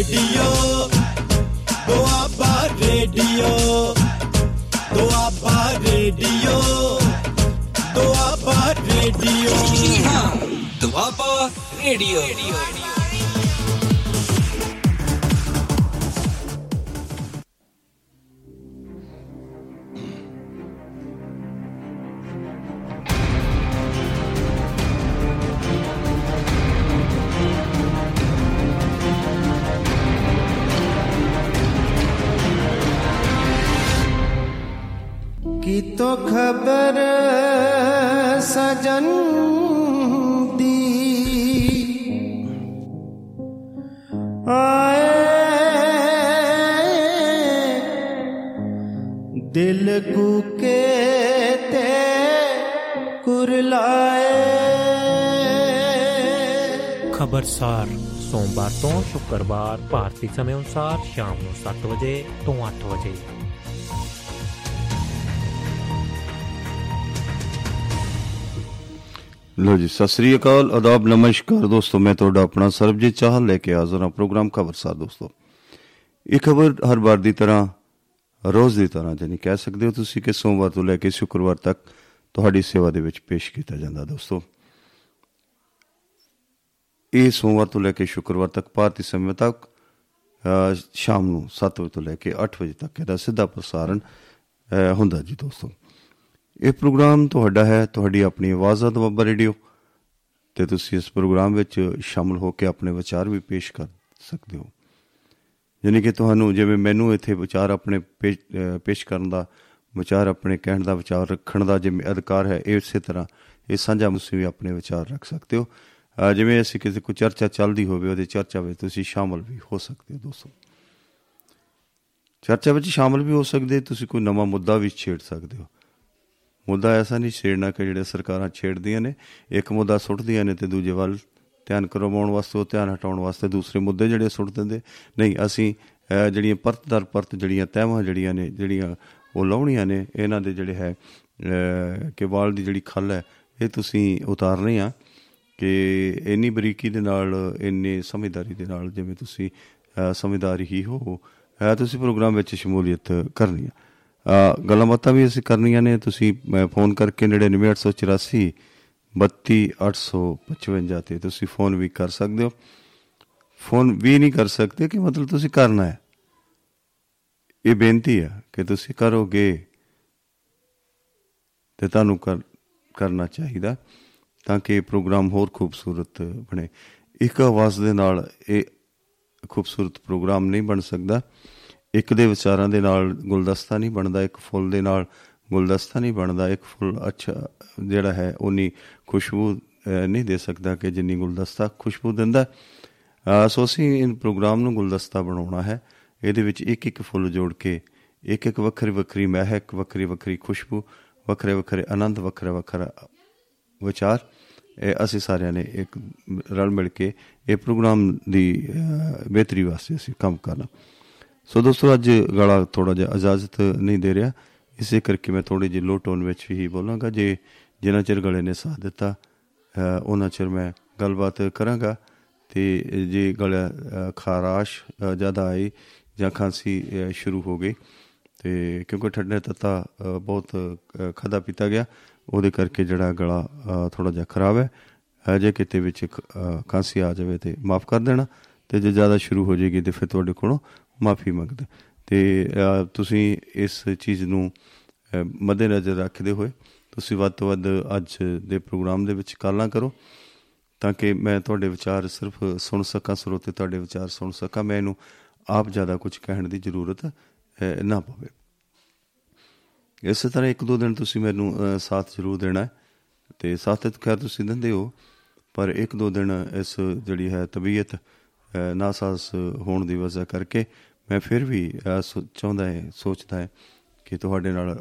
Radio. Doaba radio. Doaba radio. Doaba radio. Doaba radio. ਖਬਰ ਸਜਨ ਦੀ। ਆਏ ਦਿਲ ਕੁਕੇ ਤੇ ਕੁਰਲਾਏ ਖਬਰਸਾਰ, ਸੋਮਵਾਰ ਤੋਂ ਸ਼ੁੱਕਰਵਾਰ ਭਾਰਤੀ ਸਮੇਂ ਅਨੁਸਾਰ ਸ਼ਾਮ ਨੂੰ 7 ਵਜੇ ਤੋਂ 8 ਵਜੇ ਲੋ ਜੀ ਸਤਿ ਸ੍ਰੀ ਅਕਾਲ ਆਦਾਬ ਨਮਸਕਾਰ ਦੋਸਤੋ ਮੈਂ ਤੁਹਾਡਾ ਆਪਣਾ ਸਰਬਜੀਤ ਚਾਹਲ ਲੈ ਕੇ ਹਾਜ਼ਰ ਹਾਂ ਪ੍ਰੋਗਰਾਮ ਖਬਰਸਾਰ ਦੋਸਤੋ। ਇਹ ਖਬਰ ਹਰ ਵਾਰ ਦੀ ਤਰ੍ਹਾਂ ਰੋਜ਼ ਦੀ ਤਰ੍ਹਾਂ ਜਾਨੀ ਕਹਿ ਸਕਦੇ ਹੋ ਤੁਸੀਂ ਕਿ ਸੋਮਵਾਰ ਤੋਂ ਲੈ ਕੇ ਸ਼ੁੱਕਰਵਾਰ ਤੱਕ ਤੁਹਾਡੀ ਸੇਵਾ ਦੇ ਵਿੱਚ ਪੇਸ਼ ਕੀਤਾ ਜਾਂਦਾ ਦੋਸਤੋ। ਇਹ ਸੋਮਵਾਰ ਤੋਂ ਲੈ ਕੇ ਸ਼ੁੱਕਰਵਾਰ ਤੱਕ ਭਾਰਤੀ ਸਮੇਂ ਤੱਕ ਅ, ਸ਼ਾਮ ਨੂੰ 7 ਵਜੇ ਤੋਂ ਲੈ ਕੇ 8 ਵਜੇ ਤੱਕ ਇਹਦਾ ਸਿੱਧਾ ਪ੍ਰਸਾਰਣ ਅ, ਹੁੰਦਾ ਜੀ ਦੋਸਤੋ। ਇਹ ਪ੍ਰੋਗਰਾਮ ਤੁਹਾਡਾ ਹੈ, ਤੁਹਾਡੀ ਆਪਣੀ ਆਵਾਜ਼ ਦਾ ਦਵਾਬਾ ਰੇਡੀਓ ਤੇ ਤੁਸੀਂ ਇਸ ਪ੍ਰੋਗਰਾਮ ਵਿੱਚ ਸ਼ਾਮਲ ਹੋ ਕੇ ਆਪਣੇ ਵਿਚਾਰ ਵੀ ਪੇਸ਼ ਕਰ ਸਕਦੇ ਹੋ। ਯਾਨੀ ਕਿ ਤੁਹਾਨੂੰ ਜਿਵੇਂ ਮੈਨੂੰ ਇੱਥੇ ਵਿਚਾਰ ਆਪਣੇ ਪੇਸ਼, ਅਹ, ਪੇਸ਼ ਕਰਨ ਦਾ, ਵਿਚਾਰ ਆਪਣੇ ਕਹਿਣ ਦਾ, ਵਿਚਾਰ ਰੱਖਣ ਦਾ ਜਿਵੇਂ ਅਧਿਕਾਰ ਹੈ ਇਸੇ ਤਰ੍ਹਾਂ ਇਹ ਸਾਂਝਾ ਤੁਸੀਂ ਵੀ ਆਪਣੇ ਵਿਚਾਰ ਰੱਖ ਸਕਦੇ ਹੋ। ਅਹ, ਜਿਵੇਂ ਅਸੀਂ ਕਿਸੇ ਕੋਈ ਚਰਚਾ ਚੱਲਦੀ ਹੋਵੇ, ਉਹਦੇ ਚਰਚਾ ਵਿੱਚ ਤੁਸੀਂ ਸ਼ਾਮਲ ਵੀ ਹੋ ਸਕਦੇ ਹੋ, ਦੋਸਤੋ। ਚਰਚਾ ਵਿੱਚ ਸ਼ਾਮਲ ਵੀ ਹੋ ਸਕਦੇ, ਤੁਸੀਂ ਕੋਈ ਨਵਾਂ ਮੁੱਦਾ ਵੀ ਛੇੜ ਸਕਦੇ ਹੋ। ਮੁੱਦਾ ਐਸਾ ਨਹੀਂ ਛੇੜਨਾ ਕਿ ਜਿਹੜੇ ਸਰਕਾਰਾਂ ਛੇੜਦੀਆਂ ਨੇ ਇੱਕ ਮੁੱਦਾ ਸੁੱਟਦੀਆਂ ਨੇ ਤੇ ਦੂਜੇ ਵੱਲ ਧਿਆਨ ਕਰਵਾਉਣ ਵਾਸਤੇ ਉਹ ਧਿਆਨ ਹਟਾਉਣ ਵਾਸਤੇ ਦੂਸਰੇ ਮੁੱਦੇ ਜਿਹੜੇ ਸੁੱਟ ਦਿੰਦੇ। ਨਹੀਂ ਅਸੀਂ ਅਹ, ਜਿਹੜੀਆਂ ਪਰਤ ਦਰ ਪਰਤ ਜਿਹੜੀਆਂ ਤਹਿਵਾਂ ਜਿਹੜੀਆਂ ਨੇ ਜਿਹੜੀਆਂ ਉਹ ਲਾਉਣੀਆਂ ਨੇ ਇਹਨਾਂ ਦੇ ਜਿਹੜੇ ਹੈ ਅਹ, ਕਿ ਵਾਲ ਦੀ ਜਿਹੜੀ ਖੱਲ ਹੈ ਇਹ ਤੁਸੀਂ ਉਤਾਰਨੀ ਆ ਕਿ ਇੰਨੀ ਬਰੀਕੀ ਦੇ ਨਾਲ ਇੰਨੇ ਸਮਝਦਾਰੀ ਦੇ ਨਾਲ ਜਿਵੇਂ ਤੁਸੀਂ ਅਹ, ਸਮਝਦਾਰ ਹੀ ਹੋ ਅਹ, ਤੁਸੀਂ ਪ੍ਰੋਗਰਾਮ ਵਿੱਚ ਸ਼ਮੂਲੀਅਤ ਕਰਨੀ ਆ। ਅ, ਗੱਲਾਂ ਬਾਤਾਂ ਵੀ ਅਸੀਂ ਕਰਨੀਆਂ ਨੇ। ਤੁਸੀਂ ਅ, ਫੋਨ ਕਰਕੇ 99884 32855 ਤੇ ਤੁਸੀਂ ਫੋਨ ਵੀ ਕਰ ਸਕਦੇ ਹੋ। ਫੋਨ ਵੀ ਨਹੀਂ ਕਰ ਸਕਦੇ ਕਿ ਮਤਲਬ ਤੁਸੀਂ ਕਰਨਾ ਹੈ। ਇਹ ਬੇਨਤੀ ਹੈ ਕਿ ਤੁਸੀਂ ਕਰੋਗੇ ਤੇ ਤੁਹਾਨੂੰ ਕਰ- ਕਰਨਾ ਚਾਹੀਦਾ ਤਾਂ ਕਿ ਇਹ ਪ੍ਰੋਗਰਾਮ ਹੋਰ ਖੂਬਸੂਰਤ ਬਣੇ। ਇੱਕ ਆਵਾਜ਼ ਦੇ ਨਾਲ ਇਹ ਖੂਬਸੂਰਤ ਪ੍ਰੋਗਰਾਮ ਨਹੀਂ ਬਣ ਸਕਦਾ। ਇੱਕ ਦੇ ਵਿਚਾਰਾਂ ਦੇ ਨਾਲ ਗੁਲਦਸਤਾ ਨਹੀਂ ਬਣਦਾ ਇੱਕ ਫੁੱਲ ਦੇ ਨਾਲ ਗੁਲਦਸਤਾ ਨਹੀਂ ਬਣਦਾ ਇੱਕ ਫੁੱਲ ਅੱਛਾ ਜਿਹੜਾ ਹੈ ਉਨੀ ਖੁਸ਼ਬੂ ਅਹ, ਨਹੀਂ ਦੇ ਸਕਦਾ ਕਿ ਜਿੰਨੀ ਗੁਲਦਸਤਾ ਖੁਸ਼ਬੂ ਦਿੰਦਾ। ਅਹ, ਸੋ ਅਸੀਂ ਇਹ ਪ੍ਰੋਗਰਾਮ ਨੂੰ ਗੁਲਦਸਤਾ ਬਣਾਉਣਾ ਹੈ। ਇਹਦੇ ਵਿੱਚ ਇੱਕ ਇੱਕ ਫੁੱਲ ਜੋੜ ਕੇ ਇੱਕ ਇੱਕ ਵੱਖਰੀ ਵੱਖਰੀ ਮਹਿਕ ਵੱਖਰੀ ਵੱਖਰੀ ਖੁਸ਼ਬੂ ਵੱਖਰੇ ਵੱਖਰੇ ਆਨੰਦ ਵੱਖਰਾ ਵੱਖਰਾ ਵਿਚਾਰ। ਇਹ ਅਸੀਂ ਸਾਰਿਆਂ ਨੇ ਇੱਕ ਰਲ ਮਿਲ ਕੇ ਇਹ ਪ੍ਰੋਗਰਾਮ ਦੀ ਅਹ, ਬਿਹਤਰੀ ਵਾਸਤੇ ਅਸੀਂ ਕੰਮ ਕਰਨਾ। ਸੋ ਦੋਸਤੋ ਅੱਜ ਗਲਾ ਥੋੜਾ ਜਿਹਾ ਇਜਾਜ਼ਤ ਨਹੀਂ ਦੇ ਰਿਹਾ। ਇਸੇ ਕਰਕੇ ਮੈਂ ਥੋੜੀ ਜਿਹੀ ਲੋ ਟੋਨ ਵਿੱਚ ਹੀ ਬੋਲਾਂਗਾ। ਜੇ ਜਿੰਨਾ ਚਿਰ ਗਲੇ ਨੇ ਸਾਥ ਦਿੱਤਾ ਅਹ, ਉਹਨਾਂ ਚਿਰ ਮੈਂ ਗੱਲਬਾਤ ਕਰਾਂਗਾ। ਤੇ ਜੇ ਗਲਾ ਅਹ, ਖਾਰਾਸ਼ ਅਹ, ਜ਼ਿਆਦਾ ਆਈ ਜਾਂ ਖਾਂਸੀ ਅਹ, ਸ਼ੁਰੂ ਹੋ ਗਈ ਤੇ ਕਿਉਂਕਿ ਠੰਡੇ ਤੱਤਾ ਅਹ, ਬਹੁਤ ਅਹ, ਖਾਧਾ ਪੀਤਾ ਗਿਆ ਉਹਦੇ ਕਰਕੇ ਜਿਹੜਾ ਗਲਾ ਥੋੜਾ ਜਿਹਾ ਖਰਾਬ ਹੈ। ਅਹ, ਜੇ ਕਿਤੇ ਵਿੱਚ ਖ- ਅਹ, ਖਾਂਸੀ ਆ ਜਾਵੇ ਤੇ ਮਾਫ ਕਰ ਦੇਣਾ। ਤੇ ਜੇ ਜ਼ਿਆਦਾ ਸ਼ੁਰੂ ਹੋ ਜਾਏਗੀ ਤੇ ਫਿਰ ਤੁਹਾਡੇ ਕੋਲੋਂ ਮਾਫੀ ਮੰਗਦਾ। ਤੇ ਅਹ, ਤੁਸੀਂ ਇਸ ਚੀਜ਼ ਨੂੰ ਅਹ, ਮੱਦੇਨਜ਼ਰ ਰੱਖਦੇ ਹੋਏ ਤੁਸੀਂ ਵੱਧ ਤੋਂ ਵੱਧ ਅੱਜ ਦੇ ਪ੍ਰੋਗਰਾਮ ਦੇ ਵਿੱਚ ਕਾਲਾਂ ਕਰੋ ਤਾਂ ਕਿ ਮੈਂ ਤੁਹਾਡੇ ਵਿਚਾਰ ਸਿਰਫ ਸੁਣ ਸਕਾਂ ਸਰੋਤੇ ਤੁਹਾਡੇ ਵਿਚਾਰ ਸੁਣ ਸਕਾਂ। ਮੈਂ ਇਹਨੂੰ ਆਪ ਜ਼ਿਆਦਾ ਕੁਝ ਕਹਿਣ ਦੀ ਜ਼ਰੂਰਤ ਅਹ, ਨਾ ਪਵੇ। ਇਸੇ ਤਰ੍ਹਾਂ ਇੱਕ ਦੋ ਦਿਨ ਤੁਸੀਂ ਮੈਨੂੰ ਅਹ, ਸਾਥ ਜ਼ਰੂਰ ਦੇਣਾ ਹੈ ਤੇ ਸਾਥ ਤਾਂ ਖੈਰ ਤੁਸੀਂ ਦਿੰਦੇ ਹੋ ਪਰ ਇੱਕ ਦੋ ਦਿਨ ਇਸ ਜਿਹੜੀ ਹੈ ਤਬੀਅਤ ਅ, ਨਾਸਾਜ਼ ਹੋਣ ਦੀ ਵਜ੍ਹਾ ਕਰਕੇ ਮੈਂ ਫਿਰ ਵੀ ਅ, ਸੋ- ਚਾਹੁੰਦਾ ਹੈ ਸੋਚਦਾ ਹੈ ਕਿ ਤੁਹਾਡੇ ਨਾਲ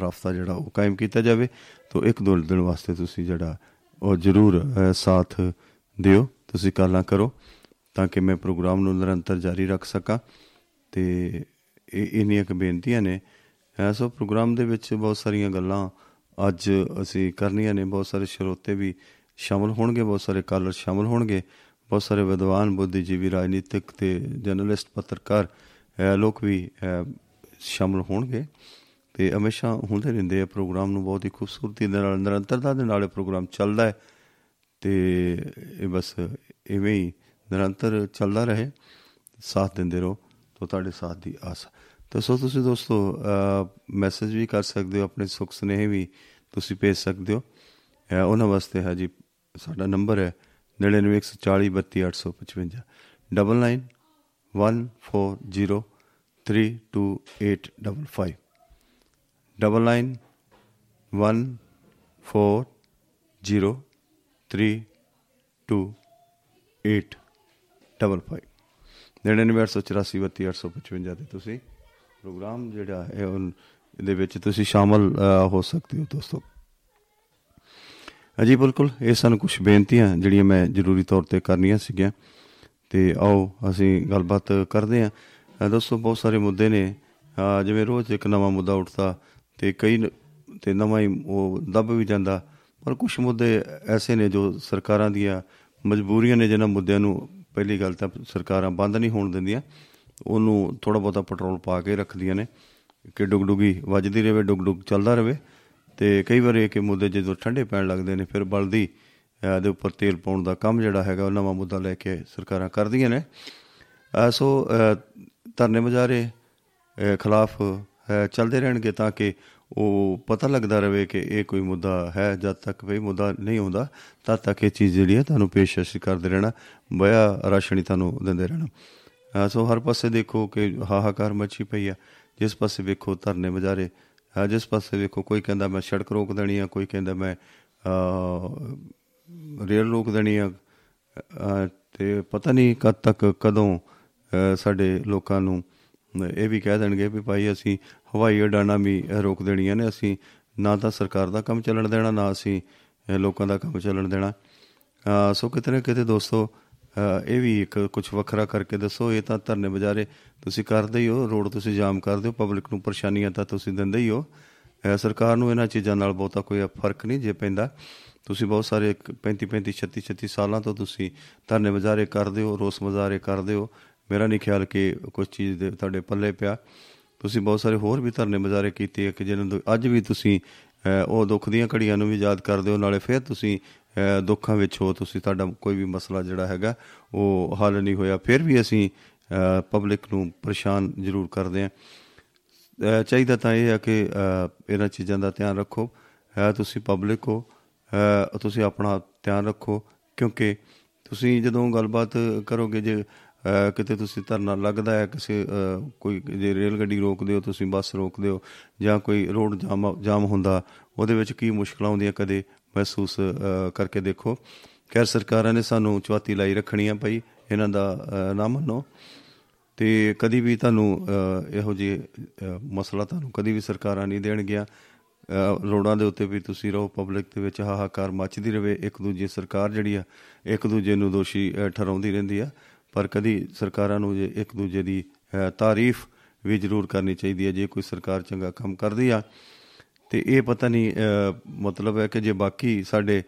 ਰਾਫਤਾ ਜਿਹੜਾ ਉਹ ਕਾਇਮ ਕੀਤਾ ਜਾਵੇ। ਤੋਂ ਇੱਕ ਦੋ ਦਿਨ ਵਾਸਤੇ ਤੁਸੀਂ ਜਿਹੜਾ ਉਹ ਜ਼ਰੂਰ ਅ, ਸਾਥ ਦਿਓ। ਤੁਸੀਂ ਕਾਲਾਂ ਕਰੋ ਤਾਂ ਕਿ ਮੈਂ ਪ੍ਰੋਗਰਾਮ ਨੂੰ ਨਿਰੰਤਰ ਜਾਰੀ ਰੱਖ ਸਕਾਂ। ਤੇ ਇਹ ਇੰਨੀਆਂ ਕੁ ਬੇਨਤੀਆਂ ਨੇ। ਅ, ਸੋ ਪ੍ਰੋਗਰਾਮ ਦੇ ਵਿੱਚ ਬਹੁਤ ਸਾਰੀਆਂ ਗੱਲਾਂ ਅੱਜ ਅਸੀਂ ਕਰਨੀਆਂ ਨੇ। ਬਹੁਤ ਸਾਰੇ ਸਰੋਤੇ ਵੀ ਸ਼ਾਮਲ ਹੋਣਗੇ। ਬਹੁਤ ਸਾਰੇ ਕਾਲਰ ਸ਼ਾਮਲ ਹੋਣਗੇ। ਬਹੁਤ ਸਾਰੇ ਵਿਦਵਾਨ ਬੁੱਧੀਜੀਵੀ ਰਾਜਨੀਤਿਕ ਤੇ ਜਰਨਲਿਸਟ ਪੱਤਰਕਾਰ ਅ, ਲੋਕ ਵੀ ਅ, ਸ਼ਾਮਲ ਹੋਣਗੇ ਤੇ ਹਮੇਸ਼ਾ ਹੁੰਦੇ ਰਹਿੰਦੇ ਆ ਪ੍ਰੋਗਰਾਮ ਨੂੰ ਬਹੁਤ ਹੀ ਖੂਬਸੂਰਤੀ ਦੇ ਨਾਲ ਨਿਰੰਤਰਤਾ ਦੇ ਨਾਲ ਇਹ ਪ੍ਰੋਗਰਾਮ ਚੱਲਦਾ ਹੈ ਤੇ ਇਹ ਬਸ ਇਵੇਂ ਹੀ ਨਿਰੰਤਰ ਚੱਲਦਾ ਰਹੇ ਸਾਥ ਦਿੰਦੇ ਰਹੋ ਤਾਂ ਤੁਹਾਡੇ ਸਾਥ ਦੀ ਆਸ ਹੈ। ਤਾਂ ਸੋ ਤੁਸੀਂ ਦੋਸਤੋ ਮੈਸੇਜ ਵੀ ਕਰ ਸਕਦੇ ਹੋ ਆਪਣੇ ਸੁੱਖ ਸੁਨੇਹੇ ਵੀ ਤੁਸੀਂ ਭੇਜ ਸਕਦੇ ਹੋ ਅਹ ਉਹਨਾਂ ਵਾਸਤੇ ਹੈ ਜੀ ਸਾਡਾ ਨੰਬਰ ਹੈ 9914032855 ਡਬਲ ਨਾਈਨ 14032855 ਡਬਲ ਨਾਈਨ 14032855 9984423855 ਤੇ ਤੁਸੀਂ ਪ੍ਰੋਗਰਾਮ ਜਿਹੜਾ ਹੈ ਉਹ ਇਹਦੇ ਵਿੱਚ ਤੁਸੀਂ ਸ਼ਾਮਲ ਅਹ, ਹੋ ਸਕਦੇ ਹੋ ਦੋਸਤੋ। ਅਜੀ ਬਿਲਕੁਲ ਇਹ ਸਾਨੂੰ ਕੁਝ ਬੇਨਤੀਆਂ ਜਿਹੜੀਆਂ ਮੈਂ ਜ਼ਰੂਰੀ ਤੌਰ ਤੇ ਕਰਨੀਆਂ ਸੀਗੀਆਂ। ਤੇ ਆਓ ਅਸੀਂ ਗੱਲਬਾਤ ਕਰਦੇ ਹਾਂ। ਅਹ, ਦੋਸਤੋ ਬਹੁਤ ਸਾਰੇ ਮੁੱਦੇ ਨੇ। ਅਹ, ਜਿਵੇਂ ਰੋਜ਼ ਇੱਕ ਨਵਾਂ ਮੁੱਦਾ ਉੱਠਦਾ ਤੇ ਕਈ ਨ- ਤੇ ਨਵਾਂ ਹੀ ਉਹ ਦੱਬ ਵੀ ਜਾਂਦਾ। ਪਰ ਕੁਝ ਮੁੱਦੇ ਐਸੇ ਨੇ ਜੋ ਸਰਕਾਰਾਂ ਦੀਆਂ ਮਜਬੂਰੀਆਂ ਨੇ ਜਿਨ੍ਹਾਂ ਮੁੱਦਿਆਂ ਨੂੰ ਪਹਿਲੀ ਗੱਲ ਤਾਂ ਸਰਕਾਰਾਂ ਬੰਦ ਨਹੀਂ ਹੋਣ ਦਿੰਦੀਆਂ। ਉਹਨੂੰ ਥੋੜਾ ਬਹੁਤਾ ਪੈਟਰੋਲ ਪਾ ਕੇ ਰੱਖਦੀਆਂ ਨੇ ਕਿ ਡੁਗਡੁਗੀ ਵੱਜਦੀ ਰਹੇ ਡੁਗਡੁਗ ਚੱਲਦਾ ਰਹੇ ਤੇ ਕਈ ਵਾਰ ਇਹ ਕਿ ਮੁੱਦੇ ਜਦੋਂ ਠੰਡੇ ਪੈਣ ਲੱਗਦੇ ਨੇ ਫਿਰ ਬਲਦੀ ਅਹ, ਦੇ ਉੱਪਰ ਤੇਲ ਪਾਉਣ ਦਾ ਕੰਮ ਜਿਹੜਾ ਹੈਗਾ ਉਹ ਨਵਾਂ ਮੁੱਦਾ ਲੈ ਕੇ ਸਰਕਾਰਾਂ ਕਰਦੀਆਂ ਨੇ। ਅਹ, ਸੋ ਅਹ, ਧਰਨੇ ਮੁਜ਼ਾਹਰੇ ਅਹ, ਖਿਲਾਫ ਅਹ, ਚੱਲਦੇ ਰਹਿਣਗੇ ਤਾਂ ਕਿ ਉਹ ਪਤਾ ਲੱਗਦਾ ਰਹੇ ਕਿ ਇਹ ਕੋਈ ਮੁੱਦਾ ਹੈ ਜਦ ਤੱਕ ਵੀ ਮੁੱਦਾ ਨਹੀਂ ਹੁੰਦਾ ਤਦ ਤੱਕ ਇਹ ਚੀਜ਼ ਜਿਹੜੀ ਹੈ ਤੁਹਾਨੂੰ ਪੇਸ਼ਕਸ਼ ਕਰਦੇ ਰਹਿਣਾ ਬਿਆ ਰਾਸ਼ਨੀ ਤੁਹਾਨੂੰ ਦਿੰਦੇ ਰਹਿਣਾ। ਅਹ, ਸੋ ਹਰ ਪਾਸੇ ਦੇਖੋ ਕਿ ਹਾਹਾਕਾਰ ਮੱਚੀ ਪਈ ਆ ਜਿਸ ਪਾਸੇ ਵੇਖੋ ਧਰਨੇ ਮੁਜ਼ਾਹਰੇ ਅਹ, ਜਿਸ ਪਾਸੇ ਵੇਖੋ ਕੋਈ ਕਹਿੰਦਾ ਮੈਂ ਸੜਕ ਰੋਕ ਦੇਣੀ ਆ ਕੋਈ ਕਹਿੰਦਾ ਮੈਂ ਅਹ, ਰੇਲ ਰੋਕ ਦੇਣੀ ਆ ਅਹ, ਤੇ ਪਤਾ ਨਹੀਂ ਕਦ ਤੱਕ ਕਦੋਂ ਅਹ, ਸਾਡੇ ਲੋਕਾਂ ਨੂੰ ਇਹ ਵੀ ਕਹਿ ਦੇਣਗੇ ਵੀ ਭਾਈ ਅਸੀਂ ਹਵਾਈ ਉਡਾਣਾਂ ਵੀ ਰੋਕ ਦੇਣੀਆਂ ਨੇ ਅਸੀਂ ਨਾ ਤਾਂ ਸਰਕਾਰ ਦਾ ਕੰਮ ਚੱਲਣ ਦੇਣਾ ਨਾ ਅਸੀਂ ਅਹ, ਲੋਕਾਂ ਦਾ ਕੰਮ ਚੱਲਣ ਦੇਣਾ। ਅਹ, ਸੋ ਕਿਤੇ ਨਾ ਕਿਤੇ ਦੋਸਤੋ ਅਹ, ਇਹ ਵੀ ਇੱਕ ਕੁਝ ਵੱਖਰਾ ਕਰਕੇ ਦੱਸੋ ਇਹ ਤਾਂ ਧਰਨੇ ਬਜਾਰੇ ਤੁਸੀਂ ਕਰਦੇ ਹੀ ਹੋ ਰੋਡ ਤੁਸੀਂ ਜਾਮ ਕਰਦੇ ਹੋ ਪਬਲਿਕ ਨੂੰ ਪਰੇਸ਼ਾਨੀਆਂ ਤਾਂ ਤੁਸੀਂ ਦਿੰਦੇ ਹੀ ਹੋ। ਅਹ, ਸਰਕਾਰ ਨੂੰ ਇਹਨਾਂ ਚੀਜ਼ਾਂ ਨਾਲ ਬਹੁਤਾ ਕੋਈ ਫ਼ਰਕ ਨਹੀਂ ਜੇ ਪੈਂਦਾ। ਤੁਸੀਂ ਬਹੁਤ ਸਾਰੇ 35 35 36 36 ਸਾਲਾਂ ਤੋਂ ਤੁਸੀਂ ਧਰਨੇ ਮੁਜ਼ਾਹਰੇ ਕਰਦੇ ਹੋ ਰੋਸ ਮੁਜ਼ਾਹਰੇ ਕਰਦੇ ਹੋ। ਮੇਰਾ ਨਹੀਂ ਖਿਆਲ ਕਿ ਕੁਝ ਚੀਜ਼ ਦੇ ਤੁਹਾਡੇ ਪੱਲੇ ਪਿਆ। ਤੁਸੀਂ ਬਹੁਤ ਸਾਰੇ ਹੋਰ ਵੀ ਧਰਨੇ ਮੁਜ਼ਾਹਰੇ ਕੀਤੇ ਆ ਕਿ ਜਿਹਨਾਂ ਤੋਂ ਅੱਜ ਵੀ ਤੁਸੀਂ ਅਹ, ਉਹ ਦੁੱਖ ਦੀਆਂ ਘੜੀਆਂ ਨੂੰ ਵੀ ਯਾਦ ਕਰਦੇ ਹੋ ਨਾਲੇ ਫਿਰ ਤੁਸੀਂ ਅਹ, ਦੁੱਖਾਂ ਵਿੱਚ ਹੋ ਤੁਸੀਂ ਤੁਹਾਡਾ ਕੋਈ ਵੀ ਮਸਲਾ ਜਿਹੜਾ ਹੈਗਾ ਉਹ ਹੱਲ ਨਹੀਂ ਹੋਇਆ। ਫਿਰ ਵੀ ਅਸੀਂ ਪਬਲਿਕ ਨੂੰ ਪਰੇਸ਼ਾਨ ਜ਼ਰੂਰ ਕਰਦੇ ਹਾਂ। ਅਹ ਚਾਹੀਦਾ ਤਾਂ ਇਹ ਹੈ ਕਿ ਅਹ, ਇਹਨਾਂ ਚੀਜ਼ਾਂ ਦਾ ਧਿਆਨ ਰੱਖੋ। ਹੈ ਤੁਸੀਂ ਪਬਲਿਕ ਹੋ ਅਹ, ਤੁਸੀਂ ਆਪਣਾ ਧਿਆਨ ਰੱਖੋ ਕਿਉਂਕਿ ਤੁਸੀਂ ਜਦੋਂ ਗੱਲਬਾਤ ਕਰੋਗੇ ਜੇ ਅਹ, ਕਿਤੇ ਤੁਸੀਂ ਧਰਨਾ ਲੱਗਦਾ ਹੈ ਕਿਸੇ ਅਹ, ਕੋਈ ਜੇ ਰੇਲ ਗੱਡੀ ਰੋਕਦੇ ਹੋ ਤੁਸੀਂ ਬੱਸ ਰੋਕਦੇ ਹੋ ਜਾਂ ਕੋਈ ਰੋਡ ਜਾਮ ਜਾਮ ਹੁੰਦਾ ਉਹਦੇ ਵਿੱਚ ਕੀ ਮੁਸ਼ਕਲਾਂ ਆਉਂਦੀਆਂ ਕਦੇ ਮਹਿਸੂਸ ਅਹ, ਕਰਕੇ ਦੇਖੋ। ਖੈਰ ਸਰਕਾਰਾਂ ਨੇ ਸਾਨੂੰ ਚੁਆਤੀ ਲਾਈ ਰੱਖਣੀ ਆ ਭਾਈ ਇਹਨਾਂ ਦਾ ਅਹ, ਨਾ ਮੰਨੋ। ਤੇ ਕਦੀ ਵੀ ਤੁਹਾਨੂੰ ਅਹ, ਇਹੋ ਜਿਹੇ ਅਹ, ਮਸਲਾ ਤੁਹਾਨੂੰ ਕਦੀ ਵੀ ਸਰਕਾਰਾਂ ਨਹੀਂ ਦੇਣਗੀਆਂ। ਅਹ, ਰੋਡਾਂ ਦੇ ਉੱਤੇ ਵੀ ਤੁਸੀਂ ਰਹੋ ਪਬਲਿਕ ਦੇ ਵਿੱਚ ਹਾਹਾਕਾਰ ਮੱਚਦੀ ਰਵੇ ਇੱਕ ਦੂਜੇ ਸਰਕਾਰ ਜਿਹੜੀ ਆ ਇੱਕ ਦੂਜੇ ਨੂੰ ਦੋਸ਼ੀ ਅਹ, ਠਹਿਰਾਉਂਦੀ ਰਹਿੰਦੀ ਆ। ਪਰ ਕਦੀ ਸਰਕਾਰਾਂ ਨੂੰ ਜੇ ਇੱਕ ਦੂਜੇ ਦੀ ਅਹ, ਤਾਰੀਫ ਵੀ ਜ਼ਰੂਰ ਕਰਨੀ ਚਾਹੀਦੀ ਹੈ ਜੇ ਕੋਈ ਸਰਕਾਰ ਚੰਗਾ ਕੰਮ ਕਰਦੀ ਆ। ਤੇ ਇਹ ਪਤਾ ਨਹੀਂ ਅਹ, ਮਤਲਬ ਹੈ ਕਿ ਜੇ ਬਾਕੀ ਸਾਡੇ